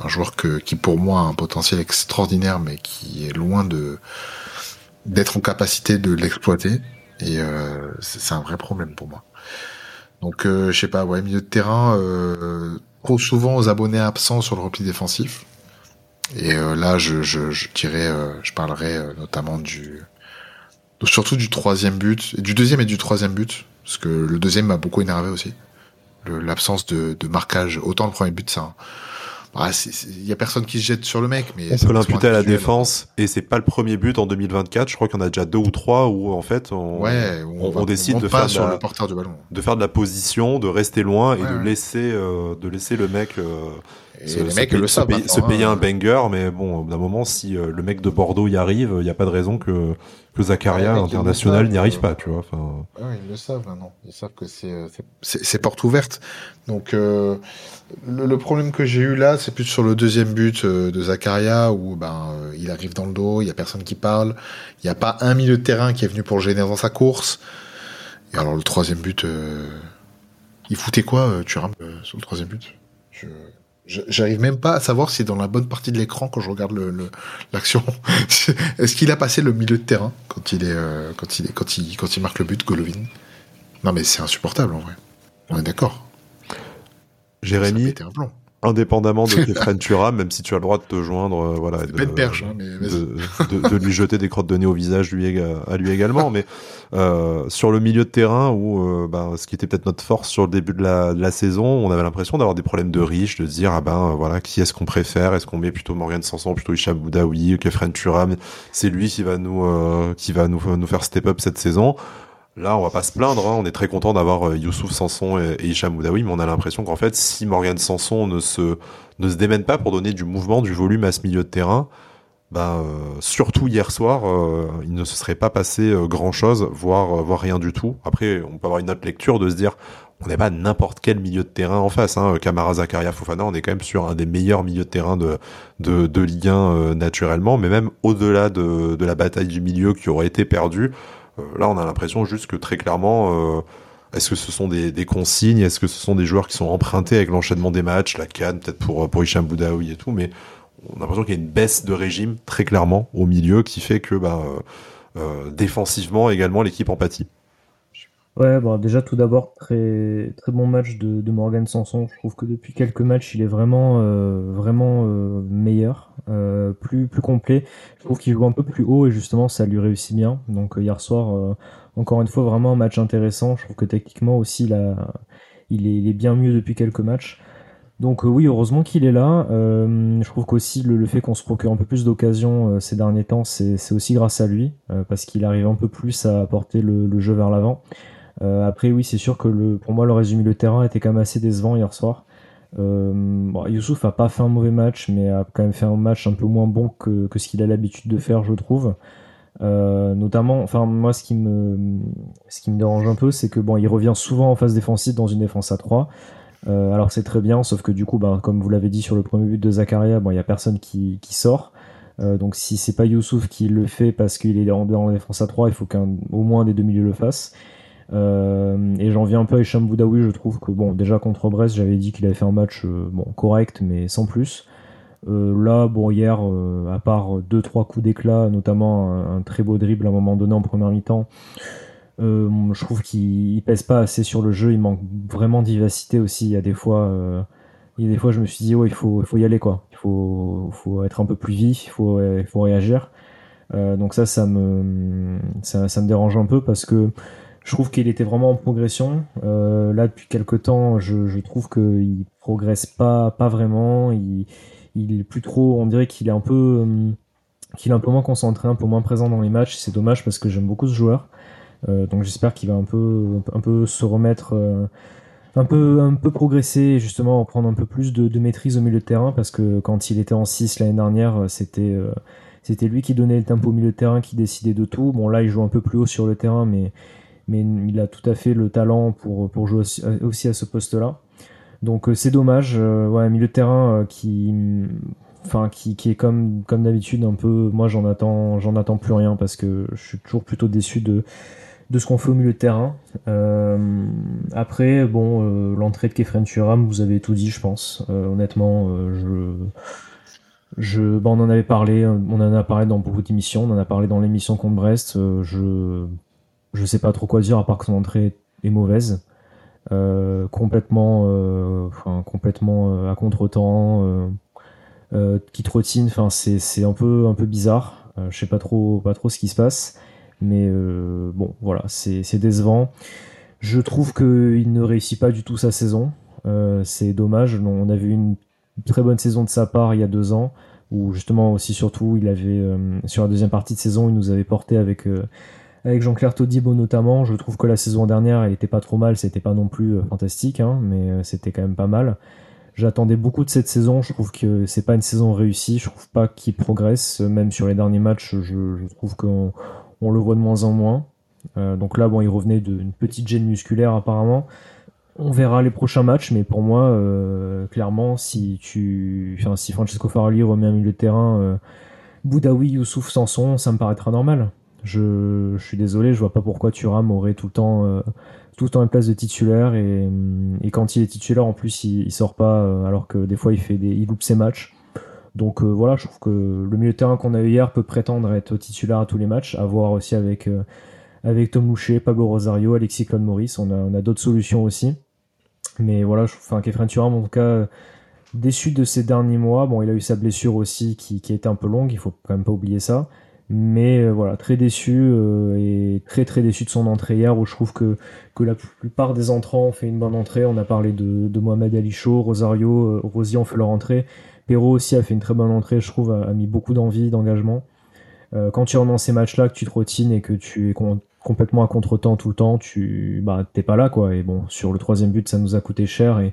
un joueur que, qui pour moi a un potentiel extraordinaire, mais qui est loin de d'être en capacité de l'exploiter. Et euh, c'est un vrai problème pour moi. Donc, euh, je sais pas, ouais, milieu de terrain, euh, trop souvent aux abonnés absents sur le repli défensif. Et euh, là, je, je, je euh, je parlerai euh, notamment du, surtout du troisième but, du deuxième et du troisième but, parce que le deuxième m'a beaucoup énervé aussi. L'absence de, de marquage, autant le premier but, ça, ah, il y a personne qui se jette sur le mec, mais on peut l'imputer à la défense et c'est pas le premier but en 2024. Je crois qu'il y en a déjà deux ou trois où en fait on, on, décide de faire sur le porteur du ballon, de faire de la position, de rester loin et de laisser euh, de laisser le mec euh, se, les mecs le se, payer, un banger. Mais bon, d'un moment, si euh, le mec de Bordeaux y arrive, il n'y a pas de raison que que Zakaria international n'y arrive pas, tu vois. Enfin... ils le savent maintenant. Ils savent que c'est c'est porte ouverte. Donc le, problème que j'ai eu là, c'est plus sur le deuxième but euh, de Zakaria où ben euh, il arrive dans le dos, il y a personne qui parle, il n'y a pas un milieu de terrain qui est venu pour le gêner dans sa course. Et alors le troisième but, euh, il foutait quoi, tu rames sur le troisième but? J'arrive même pas à savoir si dans la bonne partie de l'écran quand je regarde l'action, le, est-ce qu'il a passé le milieu de terrain quand il est quand il est quand il quand il marque le but Golovin? Non mais c'est insupportable en vrai. On est d'accord. Jérémy, indépendamment de tes Turam, même si tu as le droit de te joindre, euh, voilà, de, perche, hein, de, de, lui jeter des crottes de nez au visage lui, à lui également, mais euh, sur le milieu de terrain où, euh, ben, ce qui était peut-être notre force sur le début de la, de la saison, on avait l'impression d'avoir des problèmes de riche, de se dire ah ben voilà qui est-ce qu'on préfère, est-ce qu'on met plutôt Morgan Sanson, plutôt Hicham Boudaoui, Kefren Turam, c'est lui qui va nous qui va nous nous faire step up cette saison. Là, on va pas se plaindre, hein. on est très content d'avoir euh, Youssouf Sanson et, et Hicham mais on a l'impression qu'en fait, si Morgan Sanson ne se, ne démène pas pour donner du mouvement, du volume à ce milieu de terrain, bah, euh, surtout hier soir, euh, il ne se serait pas passé grand chose, voire, rien du tout. Après, on peut avoir une autre lecture de se dire, on n'est pas n'importe quel milieu de terrain en face. Hein. Camara, Zakaria, Fofana, on est quand même sur un des meilleurs milieux de terrain de, de, Ligue 1 naturellement, mais même au-delà de, de la bataille du milieu qui aurait été perdue, là, on a l'impression juste que très clairement, euh, est-ce que ce sont des, consignes Est-ce que ce sont des joueurs qui sont empruntés avec l'enchaînement des matchs, la canne, peut-être pour, pour Hicham Boudaoui et tout, mais on a l'impression qu'il y a une baisse de régime très clairement au milieu qui fait que bah, euh, défensivement également l'équipe en pâtit. Ouais, bon, déjà tout d'abord très très bon match de, de, Morgan Sanson. Je trouve que depuis quelques matchs, il est vraiment euh, vraiment euh, meilleur, euh, plus plus complet. Je trouve qu'il joue un peu plus haut et justement ça lui réussit bien. Donc hier soir, encore une fois, vraiment un match intéressant. Je trouve que techniquement aussi il est, il est bien mieux depuis quelques matchs. Donc oui, heureusement qu'il est là. je trouve qu'aussi le, le, fait qu'on se procure un peu plus d'occasions ces derniers temps, c'est aussi grâce à lui, parce qu'il arrive un peu plus à porter le jeu vers l'avant. Euh, après, oui, c'est sûr que le, pour moi, le résumé le terrain était quand même assez décevant hier soir. bon, Youssouf a pas fait un mauvais match, mais a quand même fait un match un peu moins bon que, que ce qu'il a l'habitude de faire, je trouve. notamment, enfin moi ce qui me ce qui me dérange un peu, c'est que bon, il revient souvent en phase défensive dans une défense à 3. alors c'est très bien, sauf que du coup, bah, comme vous l'avez dit sur le premier but de Zakaria, bon, il y a personne qui, qui sort. Euh, donc si c'est pas Youssouf qui le fait parce qu'il est en, en défense à 3, il faut qu'au moins des deux milieux le fassent. Euh, et j'en viens un peu à Hicham Boudaoui, je trouve que bon, déjà contre Brest, j'avais dit qu'il avait fait un match euh, bon correct, mais sans plus. là, bon, hier, à part deux trois coups d'éclat, notamment un, très beau dribble à un moment donné en première mi-temps, je trouve qu'il pèse pas assez sur le jeu. Il manque vraiment de vivacité aussi. Il y a des fois, il y a des fois, je me suis dit, ouais, il faut, il faut y aller quoi faut, faut être un peu plus vif, il faut, il faut réagir. Euh, donc ça, ça me, ça, ça, me dérange un peu parce que je trouve qu'il était vraiment en progression. Euh, là, depuis quelques temps, je, je trouve qu'il progresse pas, pas vraiment. Il, est plus trop, on dirait qu'il est un peu, qu'il est un peu moins concentré, un peu moins présent dans les matchs. C'est dommage parce que j'aime beaucoup ce joueur. Euh, donc j'espère qu'il va un peu, un peu se remettre euh, un peu, un peu progresser justement prendre un peu plus de, maîtrise au milieu de terrain parce que quand il était en 6 l'année dernière, euh, c'était euh, c'était lui qui donnait le tempo au milieu de terrain, qui décidait de tout. Bon là, il joue un peu plus haut sur le terrain, mais mais il a tout à fait le talent pour pour jouer aussi, à ce poste-là. Donc euh, c'est dommage, ouais, un milieu de terrain qui enfin qui, qui est comme comme d'habitude un peu moi j'en attends j'en attends plus rien parce que je suis toujours plutôt déçu de de ce qu'on fait au milieu de terrain. Euh, après, bon, euh, l'entrée de Kefren Turam, vous avez tout dit, je pense. Euh, honnêtement, je, je, bon, on en avait parlé, on en a parlé dans beaucoup d'émissions, on en a parlé dans l'émission contre Brest. je, je sais pas trop quoi dire à part que son entrée est mauvaise. complètement, enfin, complètement à contre-temps, qui trottine. Enfin, c'est, un peu, un peu bizarre. je sais pas trop, pas trop ce qui se passe. Mais euh, bon, voilà, c'est décevant. Je trouve qu'il ne réussit pas du tout sa saison. Euh, c'est dommage. On a vu une très bonne saison de sa part il y a deux ans, où justement aussi surtout il avait euh, sur la deuxième partie de saison, il nous avait porté avec avec Jean-Claire Todibo notamment. Je trouve que la saison dernière, elle était pas trop mal. C'était pas non plus fantastique, hein, mais c'était quand même pas mal. J'attendais beaucoup de cette saison. Je trouve que c'est pas une saison réussie. Je trouve pas qu'il progresse. Même sur les derniers matchs, je, trouve qu'on on le voit de moins en moins. Euh, donc là, bon, il revenait d'une petite gêne musculaire apparemment. On verra les prochains matchs, mais pour moi, euh, clairement, si tu, enfin, si Francesco Farali remet un milieu de terrain, euh, Boudaoui, Youssouf, Sanson, ça me paraîtra normal. Je, suis désolé, je vois pas pourquoi Thuram aurait tout le temps, temps une place de titulaire et, et quand il est titulaire, en plus, il, il sort pas, alors que des fois, il fait il loupe ses matchs. Donc euh, voilà, je trouve que le milieu de terrain qu'on a eu hier peut prétendre être titulaire à tous les matchs, à voir aussi avec, euh, avec Tom Loucher, Pablo Rosario, Alexis Claude Maurice. On a, d'autres solutions aussi. Mais voilà, je, enfin, Turam, en tout cas, déçu de ces derniers mois. Bon, il a eu sa blessure aussi qui, qui a un peu longue, il faut quand même pas oublier ça. Mais euh, voilà, très déçu et très très déçu de son entrée hier où je trouve que, que la plupart des entrants ont fait une bonne entrée. On a parlé de, de Mohamed Ali Chaud, Rosario, Rosier ont fait leur entrée. Perrault aussi a fait une très bonne entrée, je trouve, a, mis beaucoup d'envie, d'engagement. Euh, quand tu rentres dans ces matchs-là, que tu te rotines et que tu es complètement à contre-temps tout le temps, tu bah t'es pas là quoi. Et bon, sur le troisième but, ça nous a coûté cher et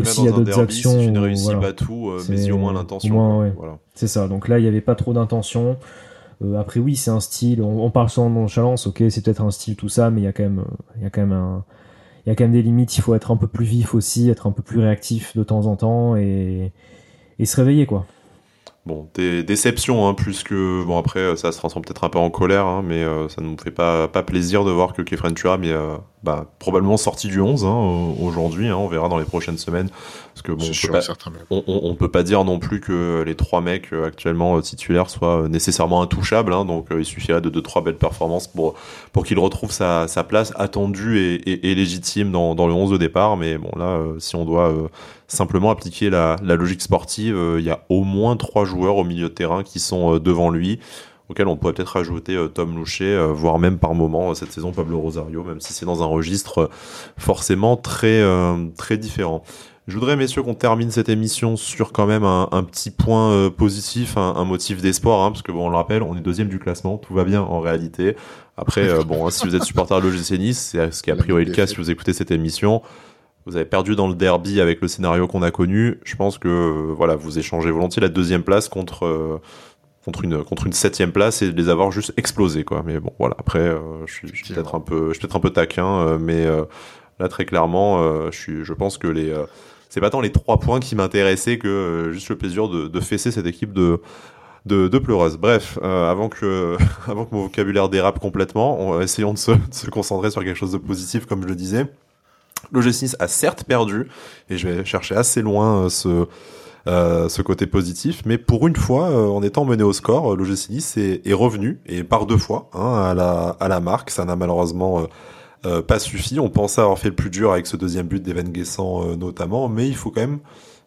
aussi il y a d'autres actions. Si tu ne réussis pas tout, euh, mais y au moins l'intention. Voilà. C'est ça. Donc là, il y avait pas trop d'intention. Euh, après oui, c'est un style. On, parle sans nonchalance, ok, c'est peut-être un style tout ça, mais il y a quand même, il y a quand même un, il y a quand même des limites. Il faut être un peu plus vif aussi, être un peu plus réactif de temps en temps et et se réveiller quoi. Bon, des déceptions, hein, plus que. Bon, après, ça se transforme peut-être un peu en colère, hein, mais euh, ça ne nous fait pas, pas plaisir de voir que Kefren Turam est euh, bah, probablement sorti du 11 hein, aujourd'hui. Hein, on verra dans les prochaines semaines. Parce que bon, on, peut on, peut pas dire non plus que les trois mecs euh, actuellement titulaires soient nécessairement intouchables. Donc, il suffirait de deux trois belles performances pour, pour qu'il retrouve sa, sa place attendue et, et, légitime dans, dans le 11 de départ. Mais bon, là, si on doit simplement appliquer la, logique sportive. Euh, il y a au moins trois joueurs au milieu de terrain qui sont euh, devant lui, auxquels on pourrait peut-être ajouter euh, Tom Loucher, voire même par moment cette saison Pablo Rosario, même si c'est dans un registre forcément très, très différent. Je voudrais, messieurs, qu'on termine cette émission sur quand même un, petit point positif, un, motif d'espoir, hein, parce que bon, on le rappelle, on est deuxième du classement, tout va bien en réalité. Après, bon, hein, si vous êtes supporter de l'OGC Nice, c'est ce qui a priori le cas si vous écoutez cette émission vous avez perdu dans le derby avec le scénario qu'on a connu. Je pense que voilà, vous échangez volontiers la deuxième place contre contre une contre une septième place et les avoir juste explosés quoi. Mais bon voilà, après je suis, peut-être un peu peut-être un peu taquin, mais là très clairement, je suis je pense que les c'est pas tant les trois points qui m'intéressaient que juste le plaisir de, fesser cette équipe de de, pleureuse. Bref, euh, avant que avant que mon vocabulaire dérape complètement, essayons de se, de se, concentrer sur quelque chose de positif, comme je le disais. Le G6 a certes perdu, et je vais chercher assez loin euh, ce euh, ce côté positif, mais pour une fois, euh, en étant mené au score, le G6 est, est, revenu et par deux fois hein, à la à la marque. Ça n'a malheureusement euh, pas suffi. On pensait avoir fait le plus dur avec ce deuxième but d'Evan Guessant notamment, mais il faut quand même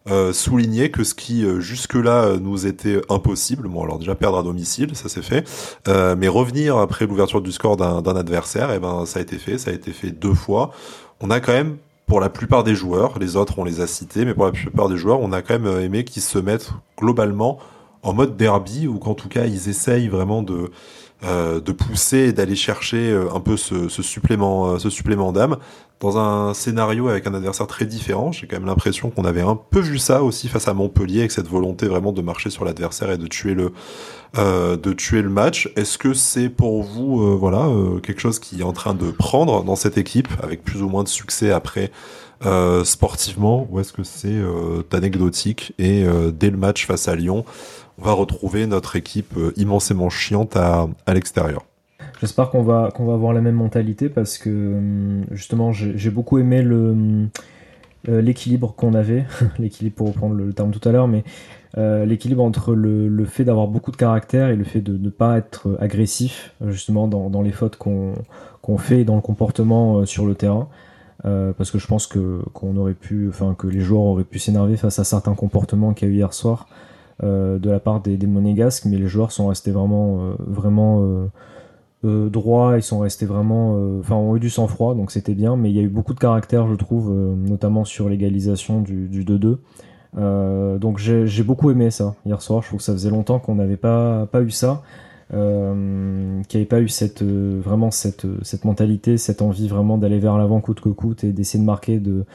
euh, souligner que ce qui euh, jusque-là euh, nous était impossible, bon alors déjà perdre à domicile, ça s'est fait, euh, mais revenir après l'ouverture du score d'un adversaire, et eh ben ça a été fait, ça a été fait deux fois. On a quand même pour la plupart des joueurs, les autres on les a cités, mais pour la plupart des joueurs, on a quand même aimé qu'ils se mettent globalement en mode derby ou qu'en tout cas ils essayent vraiment de euh, pousser et d'aller chercher euh, un peu euh, ce supplément d'âme dans un scénario avec un adversaire très différent. J'ai quand même l'impression qu'on avait un peu vu ça aussi face à Montpellier avec cette volonté vraiment de marcher sur l'adversaire et de tuer le, euh, de tuer le match. Est-ce que c'est pour vous, euh, voilà, euh, quelque chose qui est en train de prendre dans cette équipe avec plus ou moins de succès après sportivement, ou est-ce que c'est anecdotique et dès le match face à Lyon? on va retrouver notre équipe immensément chiante à l'extérieur? J'espère qu'on va, qu'on va avoir la même mentalité parce que hum, justement j'ai beaucoup aimé le hum, euh, l'équilibre qu'on avait, l'équilibre pour reprendre le, terme tout à l'heure, mais euh, l'équilibre entre le, le fait d'avoir beaucoup de caractère et le fait de ne pas être agressif justement dans, dans les fautes qu'on fait et dans le comportement euh, sur le terrain. Parce que je pense que qu'on aurait pu, enfin que les joueurs auraient pu s'énerver face à certains comportements qu'il y a eu hier soir. De la part des, des, monégasques, mais les joueurs sont restés vraiment, vraiment euh, droits, ils sont restés vraiment, enfin, ont eu du sang-froid, donc c'était bien, mais il y a eu beaucoup de caractère, je trouve, notamment sur l'égalisation du 2-2. Euh, donc j'ai beaucoup aimé ça hier soir. Je trouve que ça faisait longtemps qu'on n'avait pas, pas eu ça, euh, qu'il n'y avait pas eu cette, vraiment cette, cette mentalité, cette envie vraiment d'aller vers l'avant coûte que coûte et d'essayer de marquer de,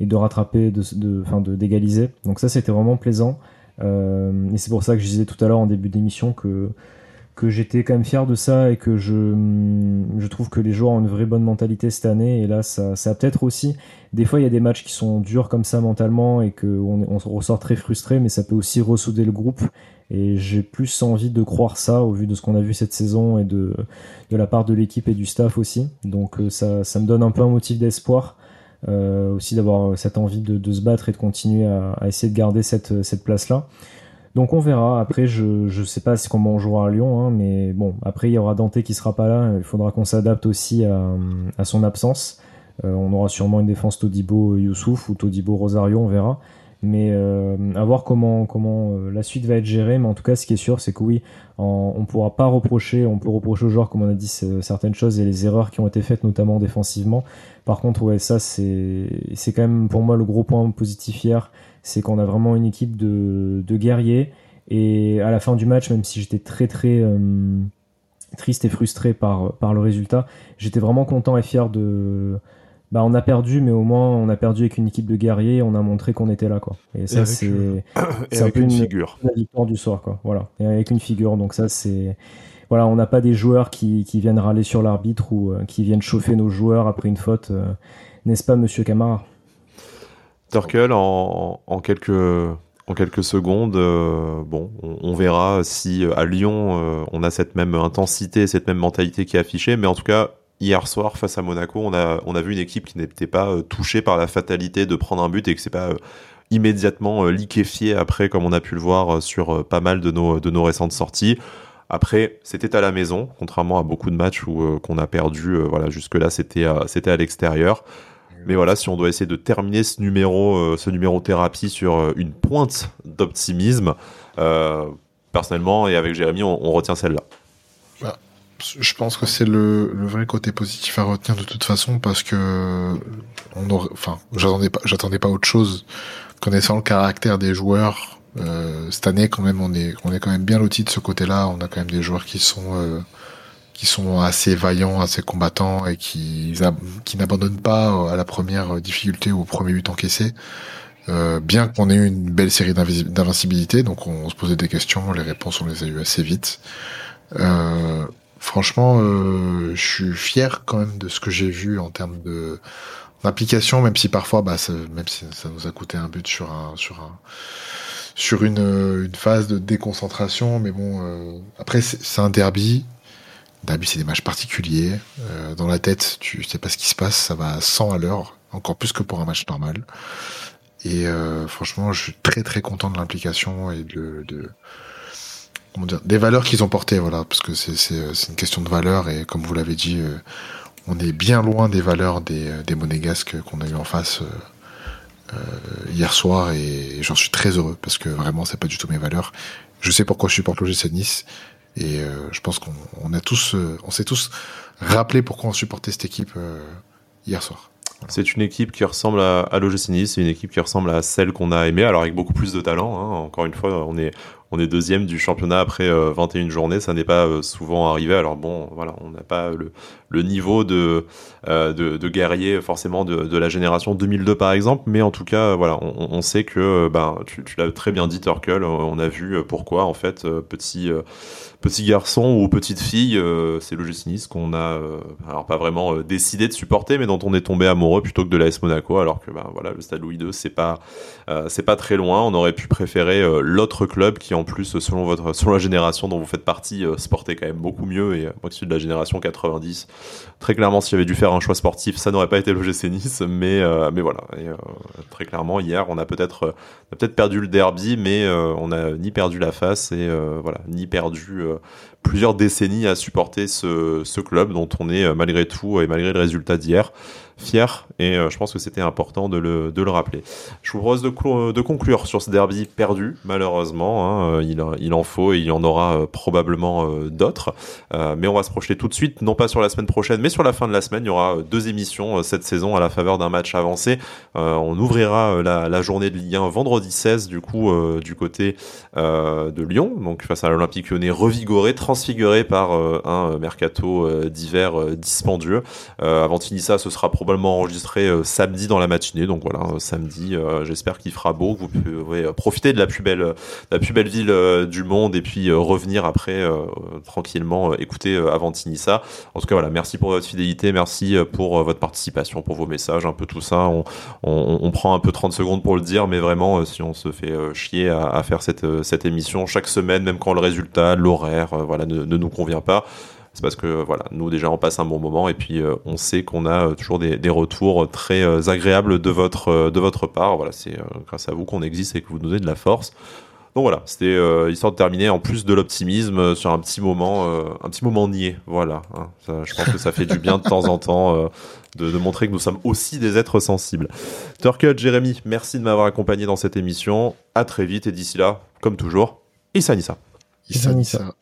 et de rattraper, de, de, de d'égaliser. Donc ça c'était vraiment plaisant. Euh, et c'est pour ça que je disais tout à l'heure en début d'émission que que j'étais quand même fier de ça et que je, je trouve que les joueurs ont une vraie bonne mentalité cette année. Et là, ça, ça peut-être aussi. Des fois, il y a des matchs qui sont durs comme ça mentalement et qu'on on ressort très frustré, mais ça peut aussi ressouder le groupe. Et j'ai plus envie de croire ça au vu de ce qu'on a vu cette saison et de, de la part de l'équipe et du staff aussi. Donc euh, ça, ça me donne un peu un motif d'espoir euh, aussi d'avoir cette envie de, de, se battre et de continuer à, à essayer de garder cette, cette place-là. Donc on verra. Après, je je sais pas comment on jouera à Lyon, hein, mais bon, après il y aura Dante qui sera pas là. Il faudra qu'on s'adapte aussi à, son absence. Euh, on aura sûrement une défense Todibo Youssouf ou Todibo Rosario, on verra. Mais euh, à voir comment comment euh, la suite va être gérée. Mais en tout cas, ce qui est sûr, c'est que oui, on pourra pas reprocher, on peut reprocher aux joueurs, comme on a dit, certaines choses et les erreurs qui ont été faites, notamment défensivement. Par contre, ouais, ça c'est quand même pour moi le gros point positif hier, c'est qu'on a vraiment une équipe de, de guerriers. Et à la fin du match, même si j'étais très très euh, triste et frustré par par le résultat, j'étais vraiment content et fier de bah on a perdu mais au moins on a perdu avec une équipe de guerriers on a montré qu'on était là quoi. Et ça c'est c'est un peu une, figure. la victoire du soir quoi. Voilà. Et avec une figure. Donc ça c'est voilà, on n'a pas des joueurs qui, qui, viennent râler sur l'arbitre ou euh, qui viennent chauffer nos joueurs après une faute, euh, n'est-ce pas, monsieur Camara? En, quelques, secondes, euh, bon, on, verra si à Lyon on a cette même intensité, cette même mentalité qui est affichée, mais en tout cas, hier soir face à Monaco, on a, vu une équipe qui n'était pas touchée par la fatalité de prendre un but et que c'est pas immédiatement liquéfié après, comme on a pu le voir sur pas mal de nos, récentes sorties. Après, c'était à la maison, contrairement à beaucoup de matchs où euh, qu'on a perdu. Euh, voilà, jusque là, c'était à l'extérieur. Mais voilà, si on doit essayer de terminer ce numéro, euh, ce numéro thérapie sur une pointe d'optimisme, personnellement et avec Jérémy, on, retient celle-là. Bah, je pense que c'est le, vrai côté positif à retenir de toute façon parce que on aurait, enfin, j'attendais pas, autre chose. Connaissant le caractère des joueurs, euh, cette année, quand même, on est, on est quand même bien loti de ce côté-là. On a quand même des joueurs qui sont, euh, qui sont assez vaillants, assez combattants et qui, n'abandonnent pas à la première difficulté ou au premier but encaissé. Euh, bien qu'on ait eu une belle série d'invincibilité, donc on, se posait des questions, les réponses on les a eu assez vite. Euh, franchement, euh, je suis fier quand même de ce que j'ai vu en termes de d'implication, même si parfois, bah, ça, même si ça nous a coûté un but sur un sur un sur une, une phase de déconcentration, mais bon, euh, après c'est un derby. Derby, c'est des matchs particuliers. Euh, dans la tête, tu sais pas ce qui se passe, ça va à 100 à l'heure, encore plus que pour un match normal. Et euh, franchement, je suis très très content de l'implication et de, comment dire, des valeurs qu'ils ont portées, voilà, parce que c'est c'est une question de valeur et comme vous l'avez dit, euh, on est bien loin des valeurs des des monégasques qu'on a eu en face. Euh, hier soir et j'en suis très heureux parce que vraiment c'est pas du tout mes valeurs. Je sais pourquoi je supporte l'OGC Nice et je pense qu'on on a tous on s'est tous rappelé pourquoi on supportait cette équipe hier soir. C'est une équipe qui ressemble à, à l'OGC c'est une équipe qui ressemble à celle qu'on a aimée, alors avec beaucoup plus de talent. Hein. Encore une fois, on est, on est deuxième du championnat après 21 euh, journées, ça n'est pas euh, souvent arrivé. Alors bon, voilà, on n'a pas le, niveau de, euh, de, de, guerrier forcément de, la génération 2002 par exemple, mais en tout cas, voilà, on, sait que, ben, tu, l'as très bien dit, Turkel, on a vu pourquoi en fait, petit petit garçon ou petite fille, c'est le qu'on a, alors pas vraiment décidé de supporter, mais dont on est tombé amoureux plutôt que de l'AS Monaco, alors que ben voilà, le Stade Louis II, c'est pas, c'est pas très loin. On aurait pu préférer l'autre club qui en plus, selon votre, selon la génération dont vous faites partie, euh, sportait quand même beaucoup mieux. Et euh, moi qui suis de la génération 90, très clairement, si j'avais dû faire un choix sportif, ça n'aurait pas été l'OGC Nice. Mais, euh, mais voilà. Et, très clairement, hier, on a peut-être, peut-être perdu le derby, mais on n'a ni perdu la face et voilà, ni perdu plusieurs décennies à supporter ce club dont on est malgré tout et malgré le résultat d'hier fier et euh, je pense que c'était important de le, de le rappeler. Je vous propose de, conclure sur ce derby perdu, malheureusement. Hein, euh, il, il, en faut et il y en aura euh, probablement d'autres. mais on va se projeter tout de suite, non pas sur la semaine prochaine, mais sur la fin de la semaine. Il y aura deux émissions cette saison à la faveur d'un match avancé. on ouvrira la, la, journée de Ligue 1 vendredi 16, du coup, du côté de Lyon, donc face à l'Olympique lyonnais revigoré, transfiguré par un mercato d'hiver dispendieux. avant Tinissa, ce sera probablement probablement enregistré euh, samedi dans la matinée. Donc voilà, euh, samedi, euh, j'espère qu'il fera beau, vous pourrez profiter de la plus belle, la plus belle ville du monde et puis revenir après tranquillement écouter Avantinissa. En tout cas, voilà, merci pour votre fidélité, merci pour votre participation, pour vos messages, un peu tout ça. On, prend un peu 30 secondes pour le dire, mais vraiment, si on se fait chier à, faire cette, émission chaque semaine, même quand le résultat, l'horaire, voilà, ne nous convient pas, c'est parce que voilà, nous déjà on passe un bon moment et puis euh, on sait qu'on a euh, toujours des, retours très euh, agréables de votre de votre part. Voilà, c'est grâce à vous qu'on existe et que vous nous donnez de la force. Donc voilà, c'était histoire de terminer en plus de l'optimisme sur un petit moment, un petit moment niais. Voilà, hein. je pense que ça fait du bien de temps en temps de, montrer que nous sommes aussi des êtres sensibles. Turcut, Jérémy, merci de m'avoir accompagné dans cette émission. À très vite et d'ici là, comme toujours, Issa Nissa. Issa Nissa.